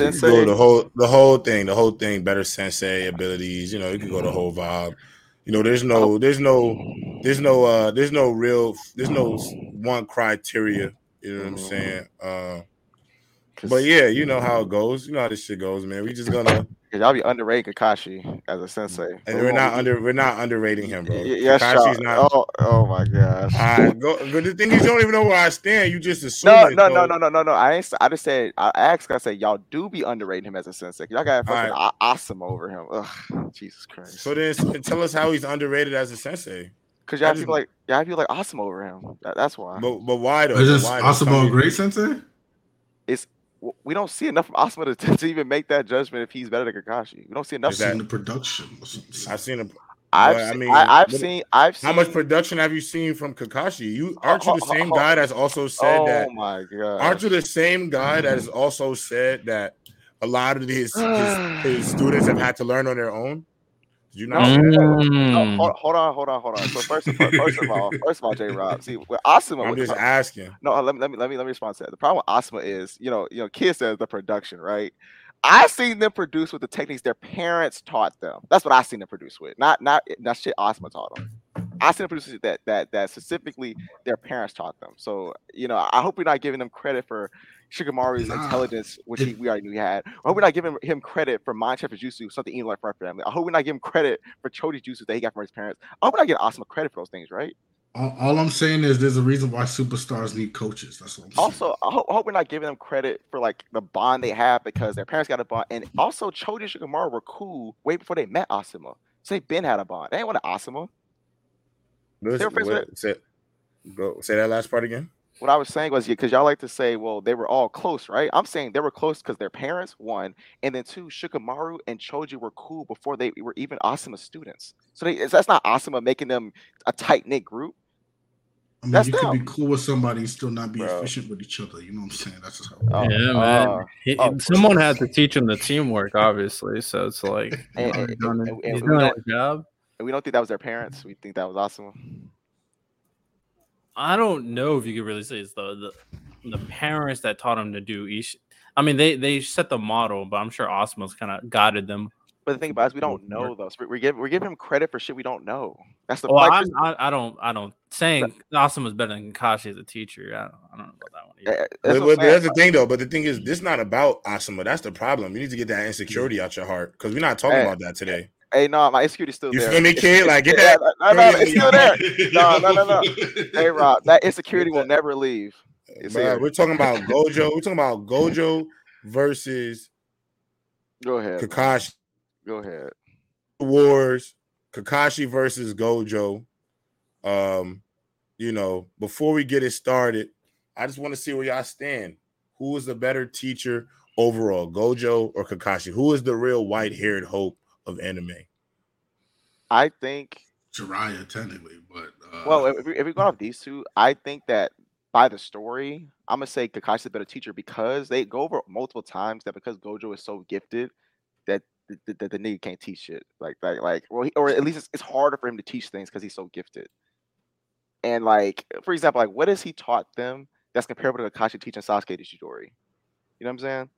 You go the whole the whole thing, the whole thing, better sensei abilities. You know, you can go the whole vibe. You know, there's no, there's no, there's no, uh, there's no real, there's no one criteria. You know what I'm mm-hmm. saying? Uh, but yeah, you know how it goes. You know how this shit goes, man. We just gonna Cause y'all be underrating Kakashi as a sensei, and we're not under we're not underrating him, bro. Yes, Kakashi's not. Oh, oh my gosh. All right, go, but the thing is, you don't even know where I stand. You just assume. No, no, no, no, no, no, no. I ain't. I just said. I asked. I said y'all do be underrating him as a sensei. Y'all got fucking right. awesome over him. Ugh, Jesus Christ. So then, tell us how he's underrated as a sensei. Cause y'all feel like y'all feel like awesome over him. That, that's why. But but why though? Is this Asuma a great sensei? It's we don't see enough of Asuma to, to, even make that judgment if he's better than Kakashi. We don't see enough. I've seen the production. I've seen a. I've I mean, I, have seen. I've seen. How much production have you seen from Kakashi? You aren't you the same guy that's also said oh that? Oh my god! Aren't you the same guy that has mm-hmm. also said that a lot of his his, his students have had to learn on their own? You know? Mm. No, hold, hold, on, hold on, hold on. So first of all, first of all, first of all, J. Rob, see, with Asuma, I'm just asking. No, let me let me let me let me respond to that. The problem with Asuma is, you know, you know, kids says the production, right? I seen them produce with the techniques their parents taught them. That's what I seen them produce with. Not not not shit Asuma taught them. I seen them produce that that that specifically their parents taught them. So you know, I hope we're not giving them credit for Shikamaru's nah. intelligence, which he, we already knew he had. I hope we're not giving him credit for Mind Chef Jutsu, something he learned from our family. I hope we're not giving credit for Choji Jutsu that he got from his parents. I hope we're not giving Asuma credit for those things, right? All, all, I'm saying is there's a reason why superstars need coaches. That's what I'm also, saying. I hope, I hope we're not giving them credit for like the bond they have because their parents got a bond. And also Choji and Shikamaru were cool way before they met Asuma. So they been had a bond. They ain't want to Asuma. Listen, what, say, go, say that last part again what I was saying was because y'all like to say, well, they were all close, right? I'm saying they were close because their parents, one, and then two, Shikamaru and Choji were cool before they were even Asuma students. So they, that's not Asuma making them a tight knit group. I mean, that's you them. could be cool with somebody and still not be Bro. efficient with each other. You know what I'm saying? That's just how. Oh, yeah, man. Uh, he, oh, someone had to teach him the teamwork, obviously. So it's like and, and, he's doing, and, he's doing a job. And we don't think that was their parents. We think that was Asuma. I don't know if you could really say it's the the, the parents that taught him to do each. I mean, they they set the model, but I'm sure Asuma's kind of guided them. But the thing about it is, we don't know those. We're giving we're giving him credit for shit we don't know. That's the. Well, like, I, I don't I don't saying Asuma's better than Kashi as a teacher. I don't, I don't know about that one. Either. Eh, eh, that's, but, but that's the thing though. But the thing is, this is not about Asuma. That's the problem. You need to get that insecurity out your heart because we're not talking hey, about that today. Hey, no, my insecurity still you there. You feel me, kid? Like, get that. no, no, it's still there. No, no, no, no. Hey, Rob, that insecurity will never leave. Bro, we're talking about Gojo. We're talking about Gojo versus. Go ahead. Kakashi. Go ahead. Wars. Kakashi versus Gojo. Um, you know, before we get it started, I just want to see where y'all stand. Who is the better teacher overall, Gojo or Kakashi? Who is the real white-haired hope of anime? I think Jiraiya technically, but uh... well, if we, if we go off these two, I think that by the story, I'm gonna say Kakashi's a better teacher because they go over multiple times that because Gojo is so gifted that the, the, the nigga can't teach it. Like like like well, he, or at least it's, it's harder for him to teach things because he's so gifted. And like for example, like what has he taught them that's comparable to Kakashi teaching Sasuke the Chidori? You know what I'm saying?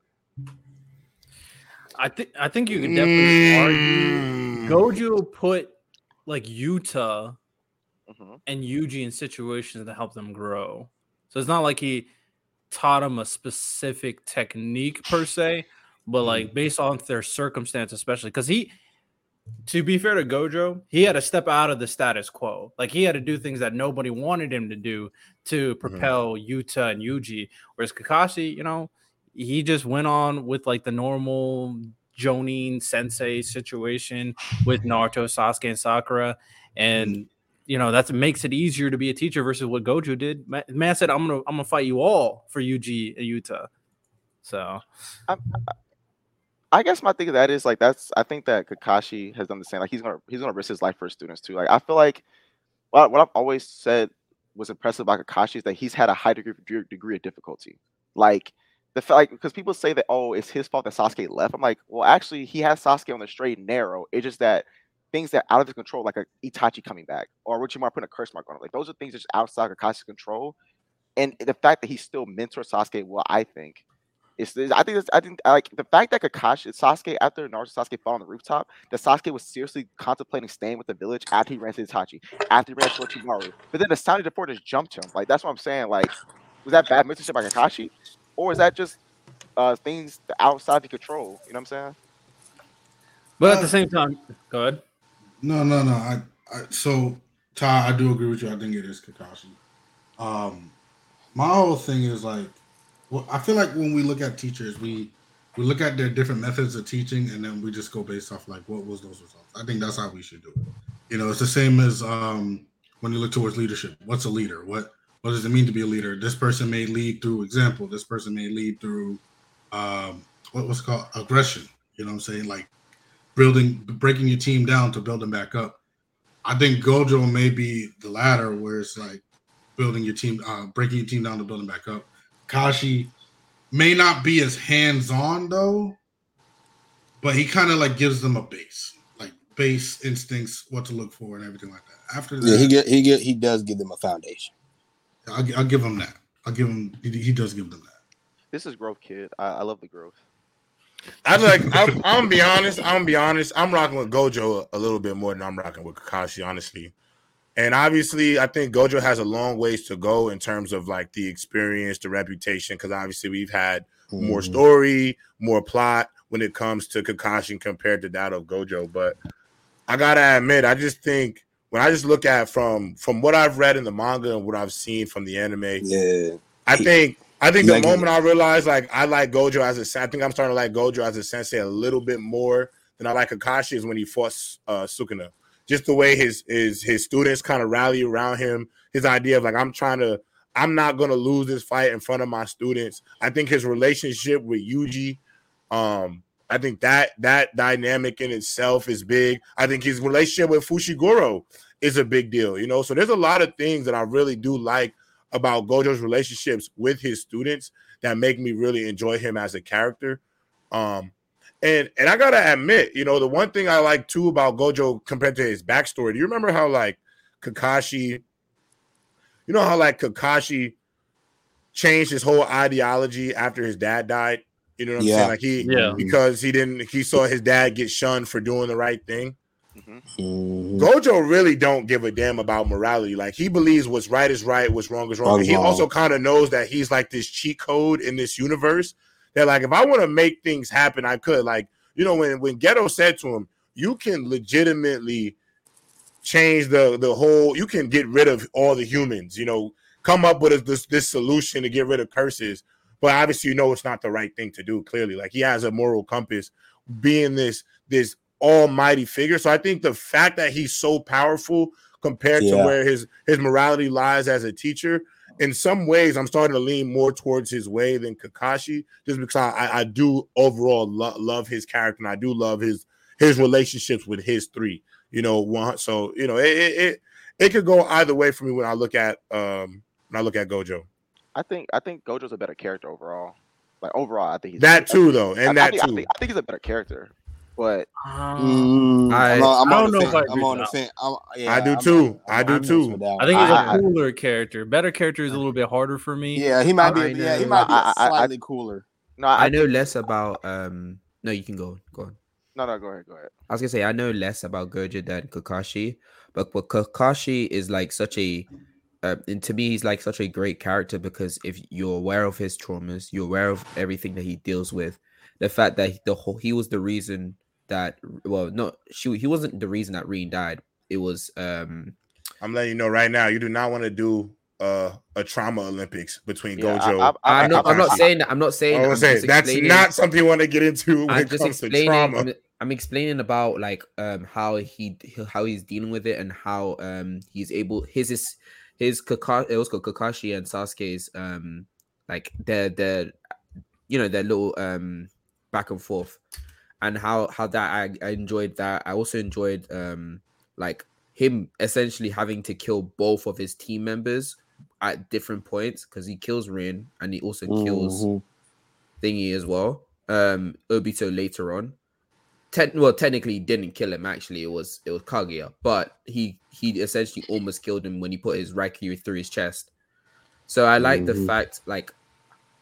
I think I think you can definitely mm. argue Gojo put like Yuta mm-hmm. and Yuji in situations to help them grow. So it's not like he taught them a specific technique per se, but like mm. based on their circumstance, especially because he to be fair to Gojo, he had to step out of the status quo. Like he had to do things that nobody wanted him to do to mm-hmm. propel mm-hmm. Yuta and Yuji. Whereas Kakashi, you know, he just went on with like the normal Jonin Sensei situation with Naruto, Sasuke, and Sakura, and you know that makes it easier to be a teacher versus what Gojo did. Man said, "I'm gonna I'm gonna fight you all for Yuji and Yuta." So, I, I guess my thing of that is like that's I think that Kakashi has done the same. Like he's gonna he's gonna risk his life for his students too. Like I feel like what, what I've always said was impressive about Kakashi is that he's had a high degree degree of difficulty. Like the like because people say that oh it's his fault that Sasuke left. I'm like, well actually he has Sasuke on the straight and narrow. It's just that things that out of his control, like a Itachi coming back, or Orochimaru putting a curse mark on him, Like those are things that's outside of Kakashi's control. And the fact that he still mentors Sasuke, well, I think, It's, I think it's, I think like the fact that Kakashi Sasuke after Naruto Sasuke fell on the rooftop, that Sasuke was seriously contemplating staying with the village after he ran to Itachi, after he ran to Orochimaru. But then the Sound of the port just jumped him. Like that's what I'm saying. Like, was that bad mentorship by Kakashi, or is that just uh things outside the control? You know what I'm saying? But at the same time, go ahead. No, no, no. I, I so Ty, I do agree with you. I think it is Kakashi. Um, my whole thing is like well, I feel like when we look at teachers, we we look at their different methods of teaching, and then we just go based off like what was those results. I think that's how we should do it. You know, it's the same as um, when you look towards leadership. What's a leader? What what does it mean to be a leader? This person may lead through example. This person may lead through um, what, was called aggression. You know what I'm saying? Like building, breaking your team down to build them back up. I think Gojo may be the latter, where it's like building your team, uh, breaking your team down to build them back up. Kashi may not be as hands on though, but he kind of like gives them a base, like base instincts, what to look for, and everything like that. After that, yeah, he get he get he does give them a foundation. I'll, I'll give him that. I'll give him. He, he, does give them that. This is growth, kid. I, I love the growth. I like. I'm, I'm, gonna be honest. I'm gonna be honest. I'm rocking with Gojo a, a little bit more than I'm rocking with Kakashi. Honestly, and obviously, I think Gojo has a long ways to go in terms of like the experience, the reputation, because obviously we've had mm-hmm. more story, more plot when it comes to Kakashi compared to that of Gojo. But I gotta admit, I just think when I just look at from from what I've read in the manga and what I've seen from the anime, yeah, I think I think the like moment. I realized like I like Gojo as a I think I'm starting to like Gojo as a sensei a little bit more than I like Kakashi is when he fought uh, Sukuna just the way his his his students kind of rally around him, his idea of like I'm trying to I'm not gonna lose this fight in front of my students. I think his relationship with Yuji, um, I think that that dynamic in itself is big. I think his relationship with Fushiguro is a big deal, you know. So there's a lot of things that I really do like about Gojo's relationships with his students that make me really enjoy him as a character. Um, and and I gotta admit, you know, the one thing I like too about Gojo compared to his backstory. Do you remember how like Kakashi, you know how like Kakashi changed his whole ideology after his dad died? You know what I'm yeah. saying? Like he yeah. because he didn't he saw his dad get shunned for doing the right thing. Mm-hmm. Gojo really don't give a damn about morality. Like he believes what's right is right, what's wrong is wrong. he also kind of knows that he's like this cheat code in this universe that like if I want to make things happen, I could. Like, you know, when when Geto said to him, you can legitimately change the the whole, you can get rid of all the humans, you know, come up with a, this this solution to get rid of curses. But obviously, you know, it's not the right thing to do. Clearly, like he has a moral compass, being this this almighty figure. So I think the fact that he's so powerful compared yeah. to where his his morality lies as a teacher in some ways, I'm starting to lean more towards his way than Kakashi, just because I, I do overall lo- love his character and I do love his his relationships with his three. You know, one so you know it it, it, it could go either way for me when I look at um when I look at Gojo. I think I think Gojo's a better character overall. Like overall, I think he's that too though, and I, that I think, too. I think, I think he's a better character. But um, I, I'm, on, I'm I don't know if I am on the fence. Yeah, I do too. I do too. I think he's a cooler character. Better character is a little bit harder for me. Yeah, he might be. Yeah, he might be slightly cooler. No, I, know less about. um No, you can go. Go on. No, no, go ahead. Go ahead. I was gonna say I know less about Gojo than Kakashi, but but Kakashi is like such a uh, and to me, he's like such a great character because if you're aware of his traumas, you're aware of everything that he deals with. The fact that the whole he was the reason that well no she he wasn't the reason that Rin died. It was um I'm letting you know right now, you do not want to do uh, a trauma Olympics between yeah, Gojo. I, am not, I'm not saying that. I'm not saying. I'm saying that's not something you want to get into when I'm it comes to trauma. I'm explaining about like um how he how he's dealing with it and how um he's able his his his Kakashi it was Kakashi and Sasuke's um like their their you know their little um back and forth and how how that I, I enjoyed that. I also enjoyed um like him essentially having to kill both of his team members at different points because he kills Rin and he also kills mm-hmm. Thingy as well. Um Obito later on. Ten- well, technically, he didn't kill him. Actually, it was it was Kaguya, but he he essentially almost killed him when he put his Raikiri through his chest. So I like mm-hmm. the fact, like,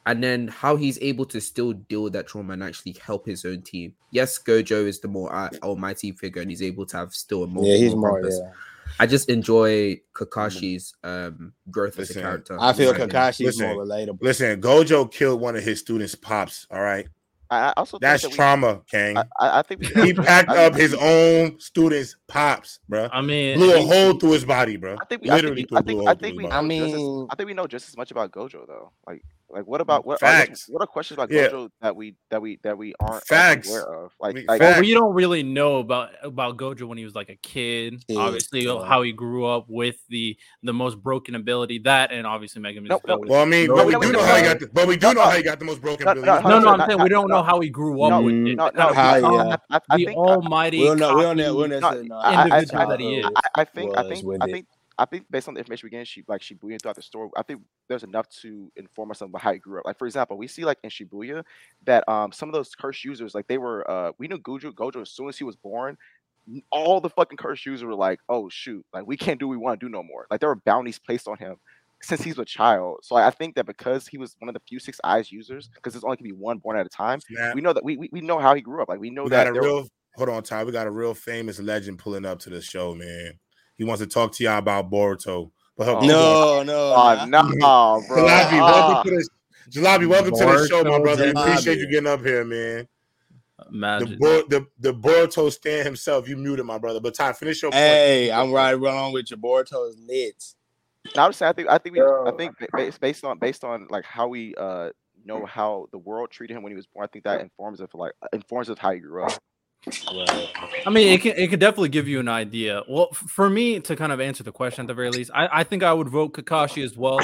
and then how he's able to still deal with that trauma and actually help his own team. Yes, Gojo is the more uh, almighty figure, and he's able to have still a more yeah, he's more. Yeah. I just enjoy Kakashi's um, growth listen, as a character. I feel Kakashi is more relatable. Listen, Gojo killed one of his students' pops. All right. I also that's that trauma, King. I, I think he packed up his own students' pops, bro. I mean, blew a hole through his body, bro. I think we, literally I think, I think, I think we. I mean, I think we know just as much about Gojo though. Like, like what mm, about what facts? Are, what are questions about yeah. Gojo that we that we that we aren't facts aware of? Like, I mean, like well, we don't really know about about Gojo when he was like a kid. Yeah. Obviously, yeah. how he grew up with the the most broken ability that, and obviously Megumi. No, no, well, I mean, no, but we do know how he got. The, but we do know how he got the most broken ability. No, no, I'm saying we don't know how he grew up with it. No, no, the almighty. We don't know. We don't know. Individual uh, that he is. I think. I think. I think. I think based on the information we get, she like Shibuya throughout the story, I think there's enough to inform us about how he grew up. Like for example, we see like in Shibuya that um some of those cursed users, like they were uh we knew Gojo Gojo as soon as he was born, all the fucking cursed users were like, oh shoot, like we can't do what we want to do no more. Like there were bounties placed on him since he's a child. So I think that because he was one of the few six eyes users, because there's only can be one born at a time, Snap. we know that we, we, we know how he grew up. Like we know we that got a real hold on, Ty. We got a real famous legend pulling up to the show, man. He wants to talk to y'all about Boruto. But no, no, oh, no, bro. Jalabi, welcome to the Jalabi, welcome Boruto, to the show, my brother. Jalabi. Appreciate you getting up here, man. Imagine. The, the the Boruto stand himself. You muted my brother, but Ty, finish your. Hey, I'm right along with your Boruto is lit. I would say I think I think we I think based, based on based on like how we uh know how the world treated him when he was born. I think that informs of like informs of how he grew up. Right. I mean, it can it could definitely give you an idea. Well, for me to kind of answer the question at the very least, I, I think I would vote Kakashi as well.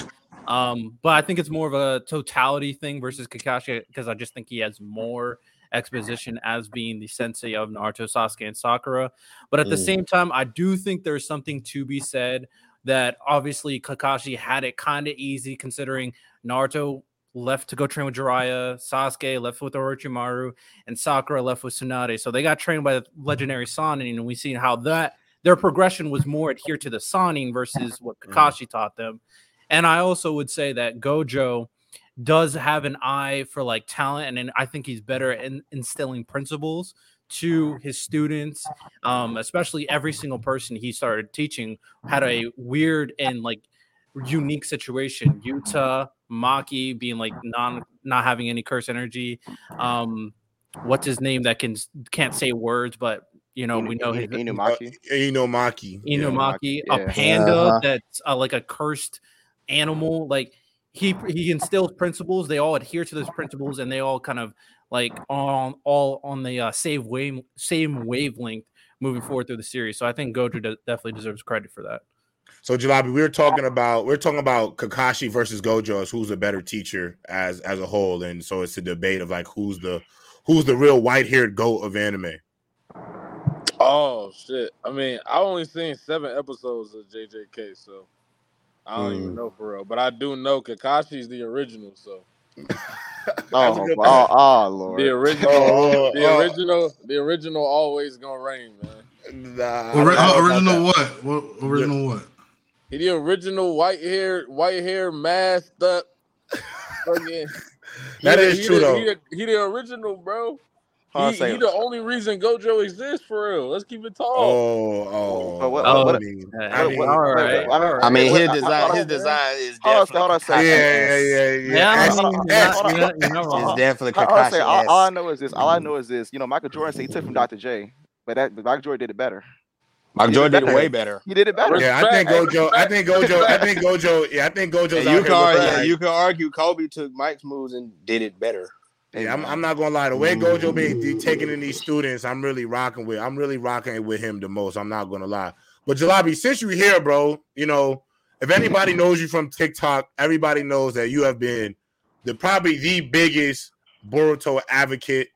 Um, but I think it's more of a totality thing versus Kakashi because I just think he has more exposition as being the sensei of Naruto, Sasuke, and Sakura. But at mm. the same time, I do think there's something to be said that obviously Kakashi had it kind of easy considering Naruto left to go train with Jiraiya, Sasuke left with Orochimaru, and Sakura left with Tsunade. So they got trained by the legendary Sannin, and we see how that their progression was more adhered to the Sannin versus what mm. Kakashi taught them. And I also would say that Gojo does have an eye for like talent, and, and I think he's better in instilling principles to his students. Um, especially every single person he started teaching had a weird and like unique situation. Yuta, Maki being like non not having any curse energy. Um, what's his name that can can't say words, but you know we know his Inumaki. Inumaki. Inumaki, yeah. a panda uh-huh. that's uh, like a cursed animal. Like he he instills principles. They all adhere to those principles, and they all kind of like on all on the uh, same wave same wavelength moving forward through the series. So I think Gojo de- definitely deserves credit for that. So Jalabi, we are talking about we are talking about Kakashi versus Gojo as who's a better teacher as as a whole, and so it's a debate of like who's the who's the real white haired goat of anime. Oh shit! I mean, I only seen seven episodes of JJK, so I don't mm. even know for real. But I do know Kakashi's the original, so. oh, oh, oh, Lord! The original, oh, the oh. original, the original always gonna reign, man. Nah, Ori- original what? What original yeah. what? He the original white hair, white hair masked up. Oh, Again. that is he true the, though. He the, he the original, bro. He, he, the only reason Gojo exists for real. Let's keep it tall. Oh, oh, but what, oh, what, I mean, I mean, all right. I mean, his design, his design is definitely. Yeah, yeah, yeah, yeah. It's definitely All, all I know is this. All I mm-hmm. know is this. You know, Michael Jordan said he took from Dr. J, but that but Michael Jordan did it better. Mike Jordan did, it way better. He did it better. Yeah, I think Gojo. I think Gojo. I think Gojo. Yeah, I think Gojo. You can argue, yeah, you can argue Kobe took Mike's moves and did it better. Yeah, I'm, I'm not gonna lie. The way Gojo be taking in these students, I'm really rocking with. I'm really rocking with him the most. I'm not gonna lie. But Jalabi, since you're here, bro, you know, if anybody knows you from TikTok, everybody knows that you have been the probably the biggest Boruto advocate.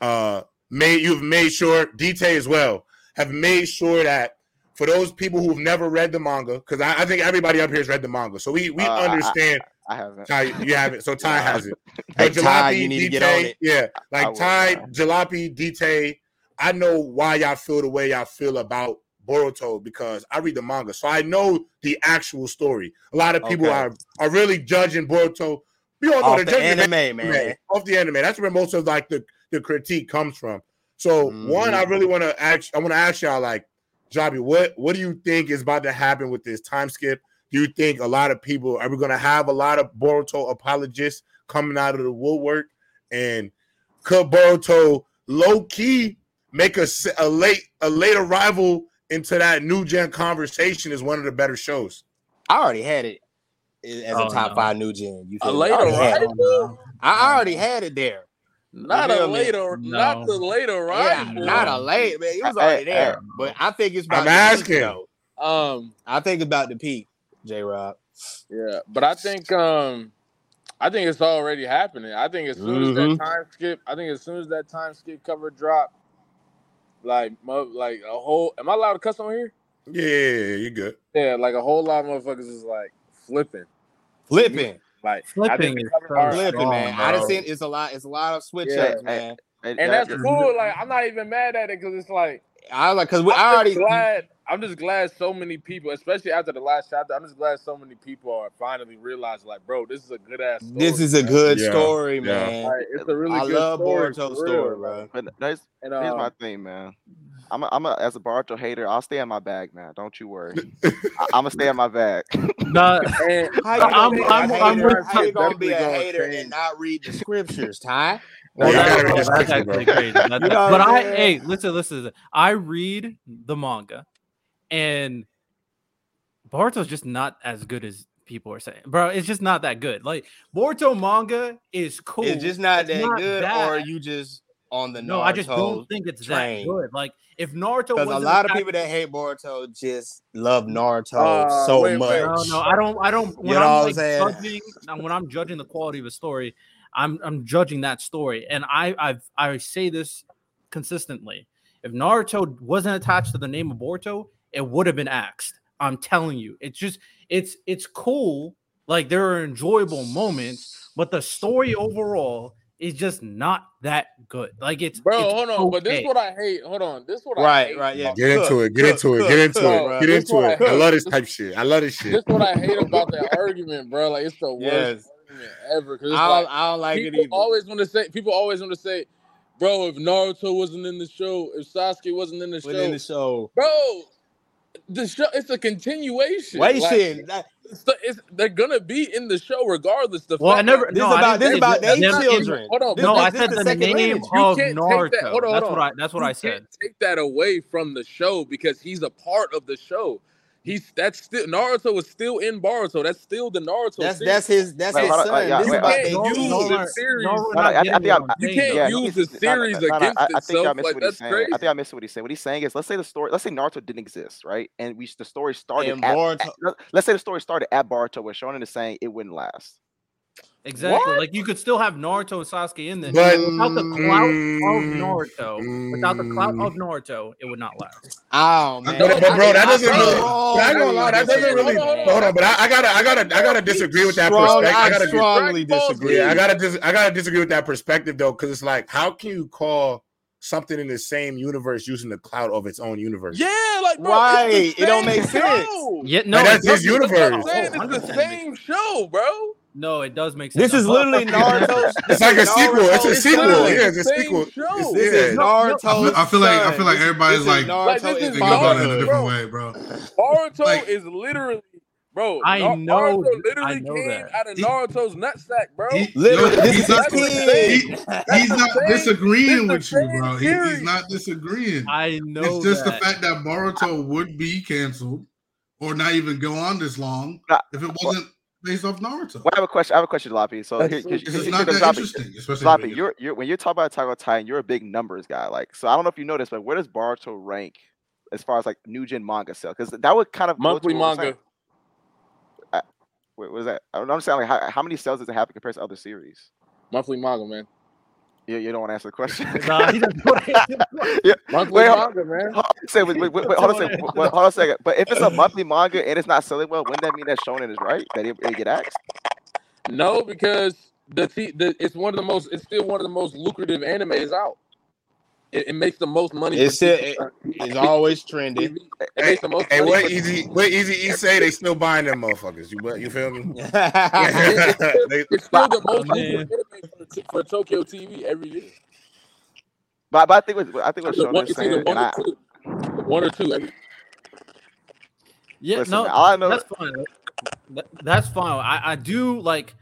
Uh, made you've made sure DT as well have made sure that for those people who've never read the manga, because I, I, think everybody up here has read the manga, so we we uh, understand. I, I, haven't. Ty, you haven't. So Ty has it. But hey, Ty, you need to get on it. Yeah, like Ty, Jalopy, DT. I know why y'all feel the way y'all feel about Boruto because I read the manga, so I know the actual story. A lot of people okay. are are really judging Boruto We all know off the, the anime, anime, man. Off the anime. That's where most of like the, the critique comes from. So mm-hmm. one, I really want to ask. I want to ask y'all like, Jabi, what what do you think is about to happen with this time skip? Do you think a lot of people are we going to have a lot of Boruto apologists coming out of the woodwork? And could Boruto low key make a, a late a late arrival into that new gen conversation is one of the better shows? I already had it as oh, a top no. five new gen. You feel a late arrival? I already had it there. Not a later, no. not the later, right? Yeah, not a late, man. It was already there. But I think it's about. I'm asking. Peak, um, I think about the peak, J. Rob. Yeah, but I think um, I think it's already happening. I think as soon mm-hmm. as that mm-hmm. time skip, I think as soon as that time skip cover drop, like like a whole. Am I allowed to cuss on here? Yeah, you good. Yeah, like a whole lot of motherfuckers is like flipping, flipping. Like flipping, is flipping, man. Bro. I just seen it's a lot. It's a lot of switch yeah, ups, man. And, and that's cool. Like I'm not even mad at it because it's like I like because I already glad. I'm just glad so many people, especially after the last chapter, I'm just glad so many people are finally realizing, like, bro, this is a good ass. This is a good yeah. story, man. Like, it's a really. Good story. I good love story, Boruto's story, bro. But that's, and, um, here's my thing, man. I'm a, I'm a, as a Boruto hater, I'll stay in my bag, man. Don't you worry. I, am gonna stay in my bag. no, I'm, I'm, I'm, I'm how you gonna be a hater and not read the scriptures, Ty? Well, that's, that's actually crazy. That's, you know but I, hey, listen, listen. I read the manga, and Boruto's just not as good as people are saying, bro. It's just not that good. Like Boruto manga is cool. It's just not it's that not good, that. or you just on the no. Naruto I just don't think it's train. that good. Like if Naruto, because a lot of people that hate Boruto just love Naruto uh, so wait, much. No, no, I don't. I don't. When you know I'm like judging, when I'm judging the quality of a story, I'm I'm judging that story, and I I've I say this consistently. If Naruto wasn't attached to the name of Boruto, it would have been axed. I'm telling you, it's just it's it's cool. Like there are enjoyable moments, but the story overall is just not that good. Like it's bro. It's hold on, okay. but this is what I hate. Hold on, this is what right, I hate. Right, right. yeah. Get into it. Get into it. Get into it. Get into it. I love this type shit. I love this shit. This is what I hate about that argument, bro. Like it's the worst yes. argument ever. Cause I don't, like, I don't like it either. Always want to say. People always want to say. Bro, if Naruto wasn't in the show, if Sasuke wasn't in the show, in the show, bro, the show it's a continuation. Wait, like, that, it's the, it's, they're gonna be in the show regardless. The well, I never. This no, is about this is about their children. Hold on, no, I said the, the name of Naruto. That, hold on, that's hold on. what I. That's what you I said. Take that away from the show because he's a part of the show. He's that's still Naruto is still in Boruto. That's still the Naruto. That's series. that's his that's wait, his son. Yeah, this wait, is about use the series. you can't yeah, use the series against I, I, I think I missed like, what he's saying. I think I missed what he's saying. What he's saying is, let's say the story, let's say Naruto didn't exist, right? And we the story started at, at, let's say the story started at Boruto, where Shonen is saying it wouldn't last. Exactly. What? Like you could still have Naruto and Sasuke in there but, without the clout of Naruto. Without the clout of mm. Naruto, it would not last. Oh man. But, but bro, that doesn't really. I don't lie. That doesn't really. Hold on, but I, I, gotta, I gotta, I gotta disagree with that perspective. I gotta strongly disagree. Yeah, I gotta, dis- I gotta disagree with that perspective though, because it's like, how can you call something in the same universe using the cloud of its own universe? Yeah, like bro, right. It don't make sense. Yeah, no, like, that's his universe. It's the same show, bro. No, it does make sense. This is literally Naruto. it's like a sequel. It's a sequel. Yeah, it's a sequel. It's, this is Naruto. I feel like I feel like everybody's like, like thinking about it in a different way, bro. Naruto like, is literally Bro, I know. Naruto literally I know came that. out of Naruto's nutsack, bro. He, literally, yo, he's, not, he, he's not disagreeing with you, bro. He, he's not disagreeing. I know. It's just that. the fact that Boruto would be canceled or not even go on this long if it wasn't based off Naruto. Well, I have a question. I have a question, Lappy. So here, here, this is not that Lappy, interesting, especially Lappy, you're, you're when you're talking about Attack on Titan, you're a big numbers guy. Like, so I don't know if you noticed, but where does Boruto rank as far as like new gen manga sell? Because that would kind of monthly manga. Uh, wait, what was that? I don't understand. Like, how, how many sales does it have compared to other series? Monthly manga, man. You, you don't want to answer the question. nah, he doesn't want to answer the question. yeah. Monthly wait, manga, man. Hold on, say, wait, wait, wait, hold on a second. Wait, hold on a second. But if it's a monthly manga and it's not selling well, wouldn't that mean that Shonen is right? That it, it get axed? No, because the, the it's one of the most it's still one of the most lucrative animes out. It, it, makes the most money. It's it, it's always trending. It hey, makes the most hey, what easy what easy e say they still buying them motherfuckers. You you feel me? it's, it's still the most money for, for Tokyo TV every year. But, but I think what I think what Sean one, is saying, one, or two, one or two. Yeah, Listen, no, I know that's fine. that's fine. I, I do like.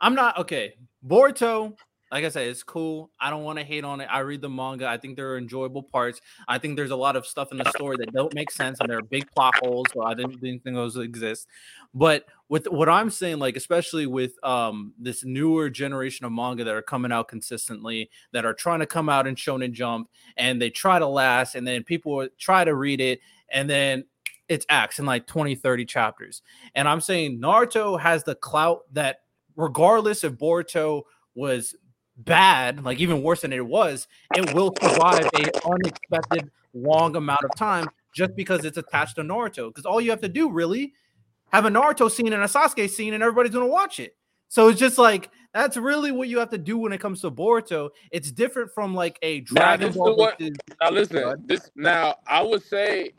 I'm not okay. Boruto like I said, it's cool. I don't want to hate on it. I read the manga. I think there are enjoyable parts. I think there's a lot of stuff in the story that don't make sense, and there are big plot holes. So I didn't, didn't think those exist. But with what I'm saying, like especially with um this newer generation of manga that are coming out consistently, that are trying to come out in Shonen Jump, and they try to last, and then people try to read it, and then it's acts in like 20, 30 chapters. And I'm saying Naruto has the clout that regardless if Boruto was bad, like even worse than it was, it will survive a unexpected long amount of time just because it's attached to Naruto. Because all you have to do really have a Naruto scene and a Sasuke scene, and everybody's gonna watch it. So it's just like that's really what you have to do when it comes to Boruto. It's different from like a Dragon now, Ball. What, now listen, this now I would say,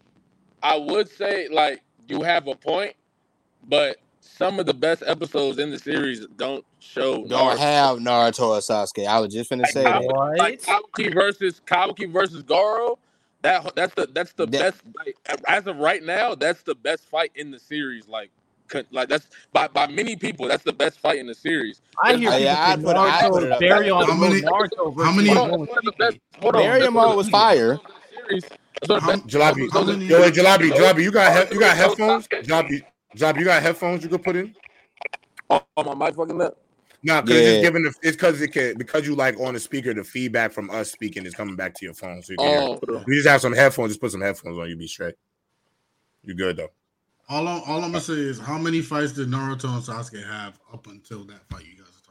I would say like you have a point, but some of the best episodes in the series don't show don't Naruto. have Naruto or Sasuke. I was just gonna say like, that. Like Kawaki versus Kawaki versus Goro. That that's the that's the that, best like, as of right now. That's the best fight in the series. Like like that's by by many people. That's the best fight in the series. I hear oh, yeah, I'd put, Naruto put it up. How many? Naruto how many? Hold on, was fire. Jalabi, yo, Jalabi, Jalabi, you got he- you got headphones? Jalabi, Job, you got headphones you could put in? Oh, my mic fucking up. No, because yeah. it's giving the it's because it can because you like on the speaker, the feedback from us speaking is coming back to your phone. So you, can oh, you just have some headphones, just put some headphones on, you be straight. You're good though. All I'm, all I'm gonna say is how many fights did Naruto and Sasuke have up until that fight you guys are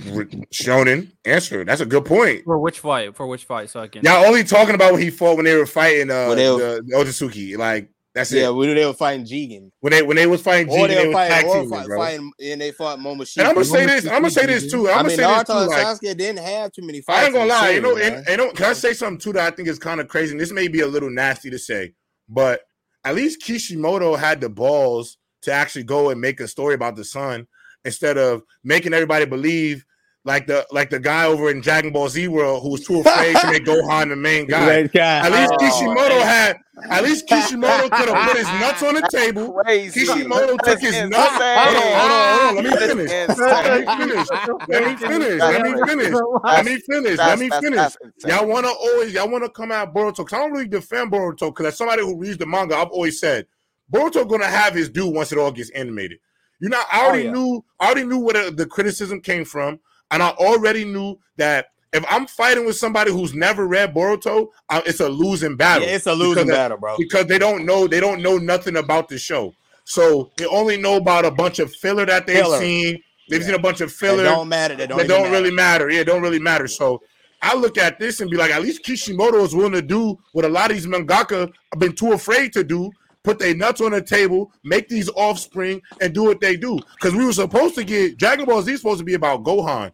talking about? Shonen, answer. That's a good point. For which fight? For which fight? So I can. Y'all only talking about what he fought when they were fighting uh when they were... the, the Otsutsuki. Like that's yeah, it. when they were fighting Jigen. When they when they was fighting Jigen, or they, were fighting, or fight, fighting and they fought Momoshiki. And I'm gonna say this. I'm gonna say this too. I'm I mean, gonna say Naruto this too. Like, Sasuke didn't have too many fights. I ain't gonna lie. You know, and, and don't, can I say something too that I think is kind of crazy? And this may be a little nasty to say, but at least Kishimoto had the balls to actually go and make a story about the son instead of making everybody believe like the like the guy over in Dragon Ball Z World who was too afraid to make Gohan the main guy. At least oh, Kishimoto man. had at least Kishimoto could have put his nuts on the table. Crazy. Kishimoto took his nuts. Hold on, hold on, hold on. Let me finish. Let me finish. Let me finish. Let me finish. Let me finish. Let me finish. Y'all wanna always y'all wanna come at Boruto because I don't really defend Boruto because as somebody who reads the manga, I've always said Boruto gonna have his due once it all gets animated. You know, I already oh, yeah. knew I already knew where the, the criticism came from. And I already knew that if I'm fighting with somebody who's never read Boruto, uh, it's a losing battle. Yeah, it's a losing battle, bro. Because they don't know they don't know nothing about the show. So they only know about a bunch of filler that they've filler. seen. They've yeah. seen a bunch of filler. They don't matter. They don't, they don't matter. really matter. Yeah, don't really matter. So I look at this and be like, at least Kishimoto is willing to do what a lot of these mangaka have been too afraid to do. Put their nuts on the table, make these offspring, and do what they do. Because we were supposed to get Dragon Ball Z supposed to be about Gohan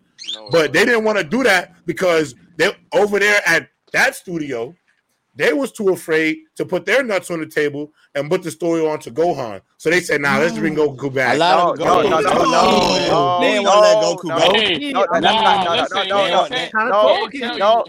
but they didn't want to do that because they over there at that studio, they was too afraid to put their nuts on the table and put the story on to Gohan. So they said, "Nah, let's bring Goku back." no, no, no, no, no, They didn't want to let Goku go. No, no, no, no, no, no, no, no, no. No,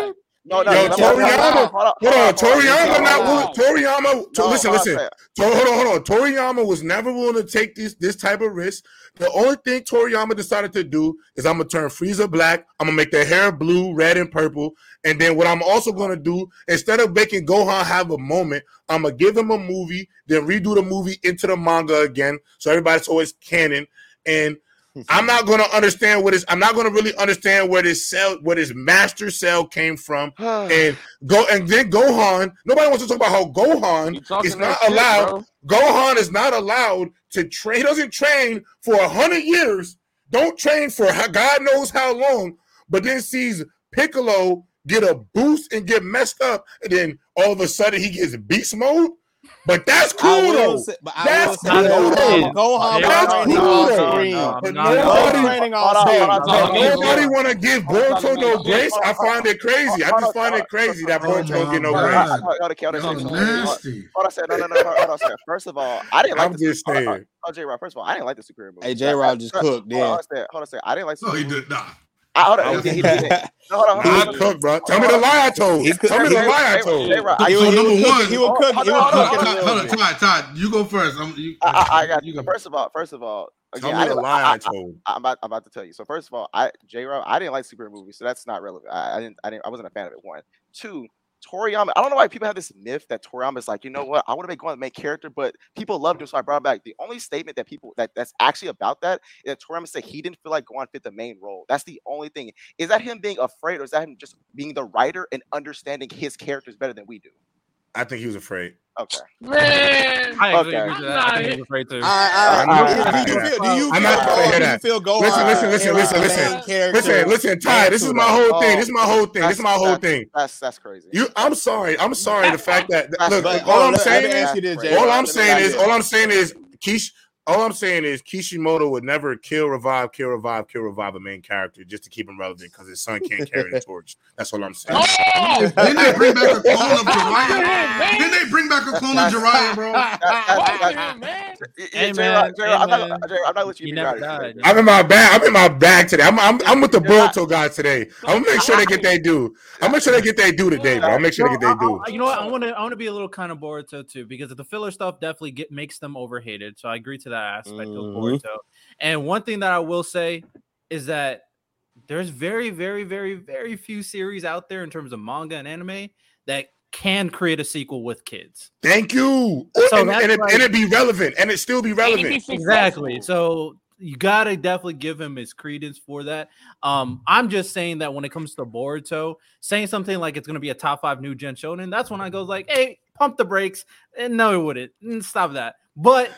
no, Yo, no, Toriyama. Hold on, Toriyama not Toriyama. listen, listen. hold on, hold on. Toriyama was never willing to take this this type of risk. The only thing Toriyama decided to do is I'm gonna turn Frieza black. I'm gonna make their hair blue, red, and purple. And then what I'm also gonna do, instead of making Gohan have a moment, I'm gonna give him a movie, then redo the movie into the manga again, so everybody's always canon. And I'm not going to understand what is. I'm not going to really understand where this cell, where this master cell came from, and go and then Gohan. Nobody wants to talk about how Gohan is not allowed. Shit, Gohan is not allowed to train. He doesn't train for a hundred years. Don't train for God knows how long, but then sees Piccolo get a boost and get messed up, and then all of a sudden he gets beast mode. But that's cool though. Say, that's cool. Go Gohan that's cool though. But nobody, nobody want to give Boruto no grace. I find it crazy. I just find it crazy that Boruto don't get no grace. Hold on, say no, no, no. Hold on, First of all, I didn't like. I'm just saying. Oh, J. Rob. First of all, I didn't like the superhero movie. Hey, J. Rob just cooked. Hold on, hold on, I didn't like. No, he did not. I, hold on. He, he, he, hold on, hold on. He cook, bro. Tell me the lie I told. He Tell me the lie I told. He was number one. He will oh, cook. He will cook. Hold on, Todd. Todd, you go first. I'm, you, I, I got you. First of all, first of all, Tell me the lie I, told. I, am about, I'm about to tell you. So first of all, I J. Rob, I didn't like superhero movies, so that's not relevant. I, I didn't. I didn't. I wasn't a fan of it. One, two. Toriyama, I don't know why people have this myth that Toriyama is like, you know what, I want to make one main character, but people loved him, so I brought him back. The only statement that people that that's actually about that is that Toriyama said he didn't feel like Gohan fit the main role. That's the only thing. Is that him being afraid, or is that him just being the writer and understanding his characters better than we do? I think he was afraid. Okay. Man, I okay. agree with that. I think he was afraid too. do you feel? Do you I'm not trying to hear that. Feel Gohan listen, listen, listen, listen, listen, listen, listen, Ty. This is my whole thing. This is my whole thing. This is my whole thing. That's that's crazy. You, I'm sorry. I'm sorry. The fact that look, all I'm saying is, all I'm saying is, all I'm saying is, Keish all I'm saying is Kishimoto would never kill, revive, kill, revive, kill, revive a main character just to keep him relevant because his son can't carry the torch. That's all I'm saying. Oh! Didn't they bring back a clone of Jiraiya? Didn't they bring back a clone of Jiraiya, bro? Hey, man. I'm not letting you be. I'm in my bag. I'm in my bag today. I'm I'm, I'm with the Boruto guys today. I'm gonna make sure they get their due. I'm gonna make sure they get their due today, bro. I'll make sure they get their due. You know what? I want to I want to be a little kind of Boruto too because the filler stuff definitely get makes them overhated. So I agree to that that aspect mm-hmm. of Boruto. And one thing that I will say is that there's very, very, very, very few series out there in terms of manga and anime that can create a sequel with kids. Thank you. So and, and, it, like, and it be relevant and it still be relevant. Exactly. So you gotta definitely give him his credence for that. Um, I'm just saying that when it comes to Boruto, saying something like it's gonna be a top five new gen shonen, that's when I go like, hey, pump the brakes. And no, it wouldn't. Mm, stop that. But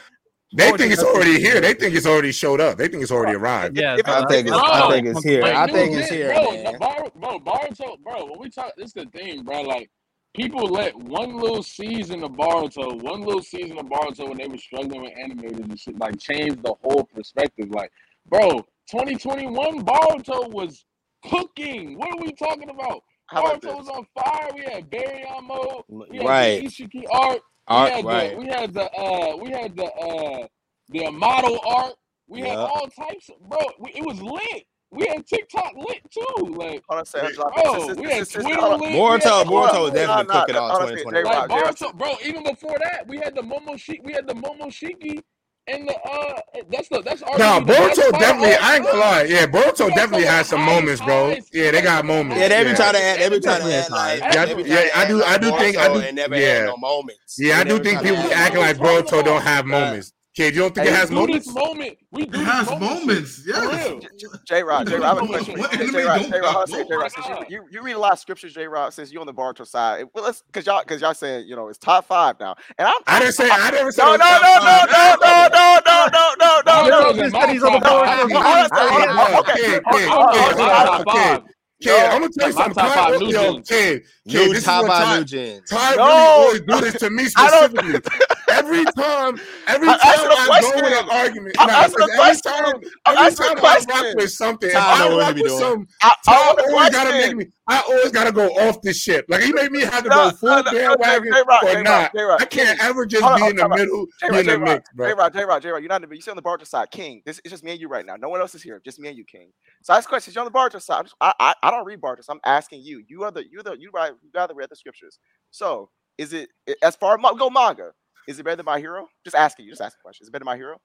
they think it's already here. They think it's already showed up. They think it's already arrived. Yeah, I think it's. I think it's here. I think it's here. Bro, bro, Boruto, bro. When we talk, this is the thing, bro. Like people let one little season of Boruto, one little season of Boruto when they were struggling with animators and shit, like change the whole perspective. Like, bro, 2021 Boruto was cooking. What are we talking about? Boruto was on fire. We had Baryon mode. We had right. Isshiki art. Art, we had right. the we had the uh we had the uh the model art. We yep. had all types of bro. We, it was lit. We had TikTok lit too. Like, hold on, say, bro, we had Twitter lit. Boruto, Boruto was definitely cooking on 2020. Like Boruto, bro. Even before that, we had the Momoshiki. We had the Momoshiki and the uh, that's the that's our. No, Boruto definitely. I ain't gonna lie. Yeah, Boruto definitely has some moments, bro. Yeah, they got moments. Yeah, they be trying to add. They be trying to add like. Yeah, I do. I do think. I do. Yeah, moments. Yeah, I do think people acting like Boruto don't have moments. Kid, you don't think hey, it has moments? moment. We do it has moments. Yes. J Rod, J Rod, I have a question. J Rod, J Rod, J Rod, you, you read a lot of scriptures, J Rod, since you on the Boruto side. Well, let's because y'all because y'all saying you know it's top five now, and I'm. I didn't say. I didn't say. No, no, no, no, no, no, no, no, no, no, no, no. He said he's on the Boruto. Okay, okay, okay. Kid, I'm gonna tell you something. Ty, yo, kid, kid, this is what Ty, Ty really always do this to me specifically. every time, every time I, go with an argument, nah, every time, every time I rock with something, if I rock with something, Ty always gotta make me. I always gotta go off the ship. Like he made me have to go full bandwagon or not. I can't ever just be in the middle, be in the mix, bro. J Rod, J Rod, J Rod, you're not in the. You sit on the Barter side, King. This is just me and you right now. No one else is here. Just me and you, King. So I ask questions. You're on the Barter side. I, I, I don't read Barter. So I'm asking you. You are the you're the you write you rather read the scriptures. So is it as far go manga? Is it better than my hero? Just asking you. Just asking questions. Is it better than my hero?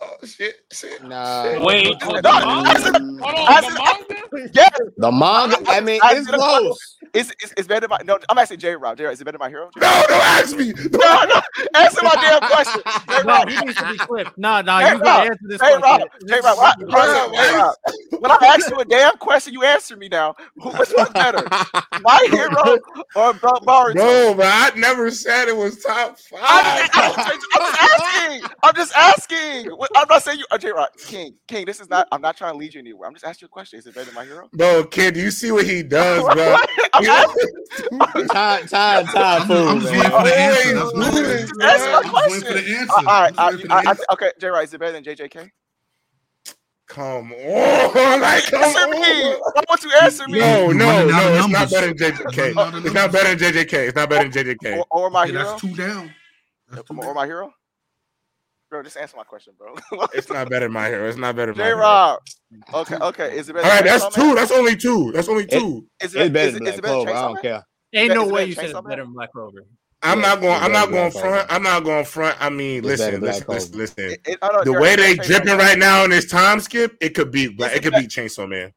Oh shit! shit nah. Shit. Wait. No, hold on. The manga? Yeah. The manga. I mean, it's close. It's, it's, it's better my. No, I'm asking J. Rob. J. Rob, is it better my hero? No, don't ask me. No, no. Answer my damn question. no, he needs to be clipped. No, no, you gotta answer this J. Rob. J. Rob. Rob. When I ask you a damn question, you answer me now. Which one's better, my hero or Boruto? No, but I never said it was top five. I'm, I'm, I'm just asking. I'm just asking. I'm not saying you, uh, J. Rock, King, King. This is not. I'm not trying to lead you anywhere. I'm just asking you a question. Is it better my hero? Bro, kid, you see what he does, bro? Todd, Todd, Todd, fool. I'm just waiting for the answer. That's my, question. All right, I, I, I, okay, J. Right, is it better than JJK? Come on, like, come answer on. me. I want you to answer me? No, no, no. It's not better than JJK. It's not better than JJK. It's not better than JJK. Or, my hero. That's two down. Or my hero. Bro, just answer my question, bro. it's not better my hero. It's not better than J Rob. Okay, okay. Is it better? All right, that's two. That's only two. That's only two. It, is it, it's better is, than is it better I don't care. Ain't no way you said it's better than Black Clover. I'm not going. I'm not going front. I'm not going front. I mean, listen, listen, listen, listen, oh, the way they dripping right now in this time skip, it could be like it could be Chainsaw Man.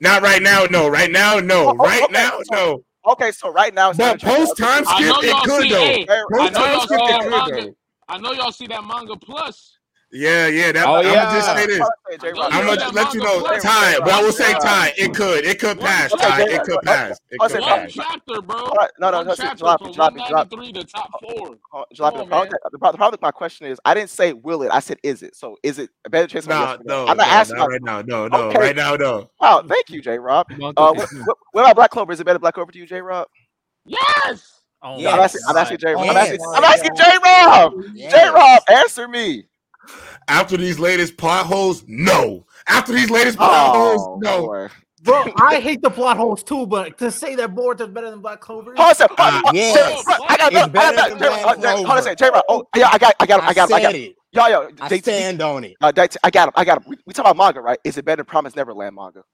Not right now, no. Right now, no. Oh, oh, right now, no. Okay, so right now, but post time skip, it could though. Post time skip, it could though. I know y'all see that manga plus. Yeah, yeah. That, oh, I'm yeah. gonna just say this. I'm gonna let you know, Ty. But I will say, tie. it could, it could pass, Ty. It could pass. It could one pass. chapter, bro. All right. No, no, chapter Drop it, drop it, drop it. to top four. Oh, drop it. The, the problem with my question is, I didn't say will it. I said is it. So is it a better chance? No, no. I'm not asking right now. No, no. Right now, no. Wow. Thank you, J. Rob. Uh, what about Black Clover? Is it better Black Clover to you, J. Rob? Yes. Oh, I'm asking, J. Rob. I'm asking, J. Rob. J. Rob, answer me. After these latest plot holes, no. After these latest plot oh, holes, no. Bro, I hate the plot holes too, but to say that Boruto is better than Black Clover. Hold on a second. Uh, uh, yes. Got I got it. Hold on a second, J. Rob. Oh, yeah, I got, I got, I got, I got. I got it. Yo, yo, I they, stand on it. Uh, they, I got him. I got him. We, we talk about manga, right? Is it better than Promise Neverland manga?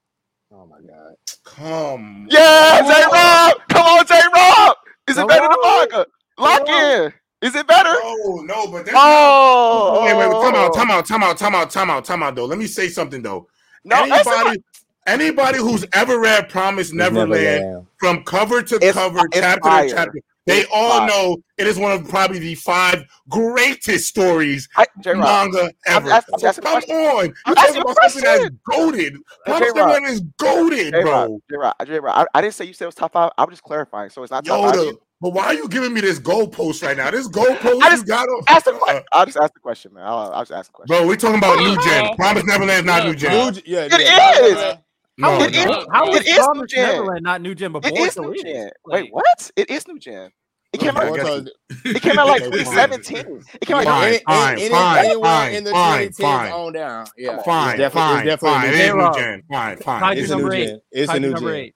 Oh my god! Come. Yeah, J Rob. Come on, J Rob. Is it no. better than vodka? Lock no. in. Is it better? Oh no, but there's oh, wait, wait, wait, time out, time out, time out, time out, time out, time out. Though, let me say something though. No, anybody, anybody who's ever read Promise Neverland, Neverland. from cover to it's, cover, it's chapter fire. to chapter, they it's all five. know it is one of probably the five greatest stories I, manga ever. I'm, I, so come on, you talking about something that's goaded. Pop Seven is goaded, bro. J-Rod, J-Rod, I, didn't say you said it was top five. I'm just clarifying, so it's not top five. But why are you giving me this goalpost right now? This goalpost I just got. Ask the question. Uh, I'll just ask the question, man. I'll, I'll just ask the question. Bro, we're talking about new gen. Promise Neverland is not new gen. New, yeah, it yeah. is. How, no, it no. Is, how it is, Promise New Gen. Neverland not New Gen before? It is New Gen. Wait, what? It is New Gen. It oh came, out, it, came out like 2017. It came out like fine, any, fine, any, fine, in the fine, fine, on down. Yeah, fine, it's fine, it's fine. It is new gen. Fine, fine. It's a new gen. It's a new gen.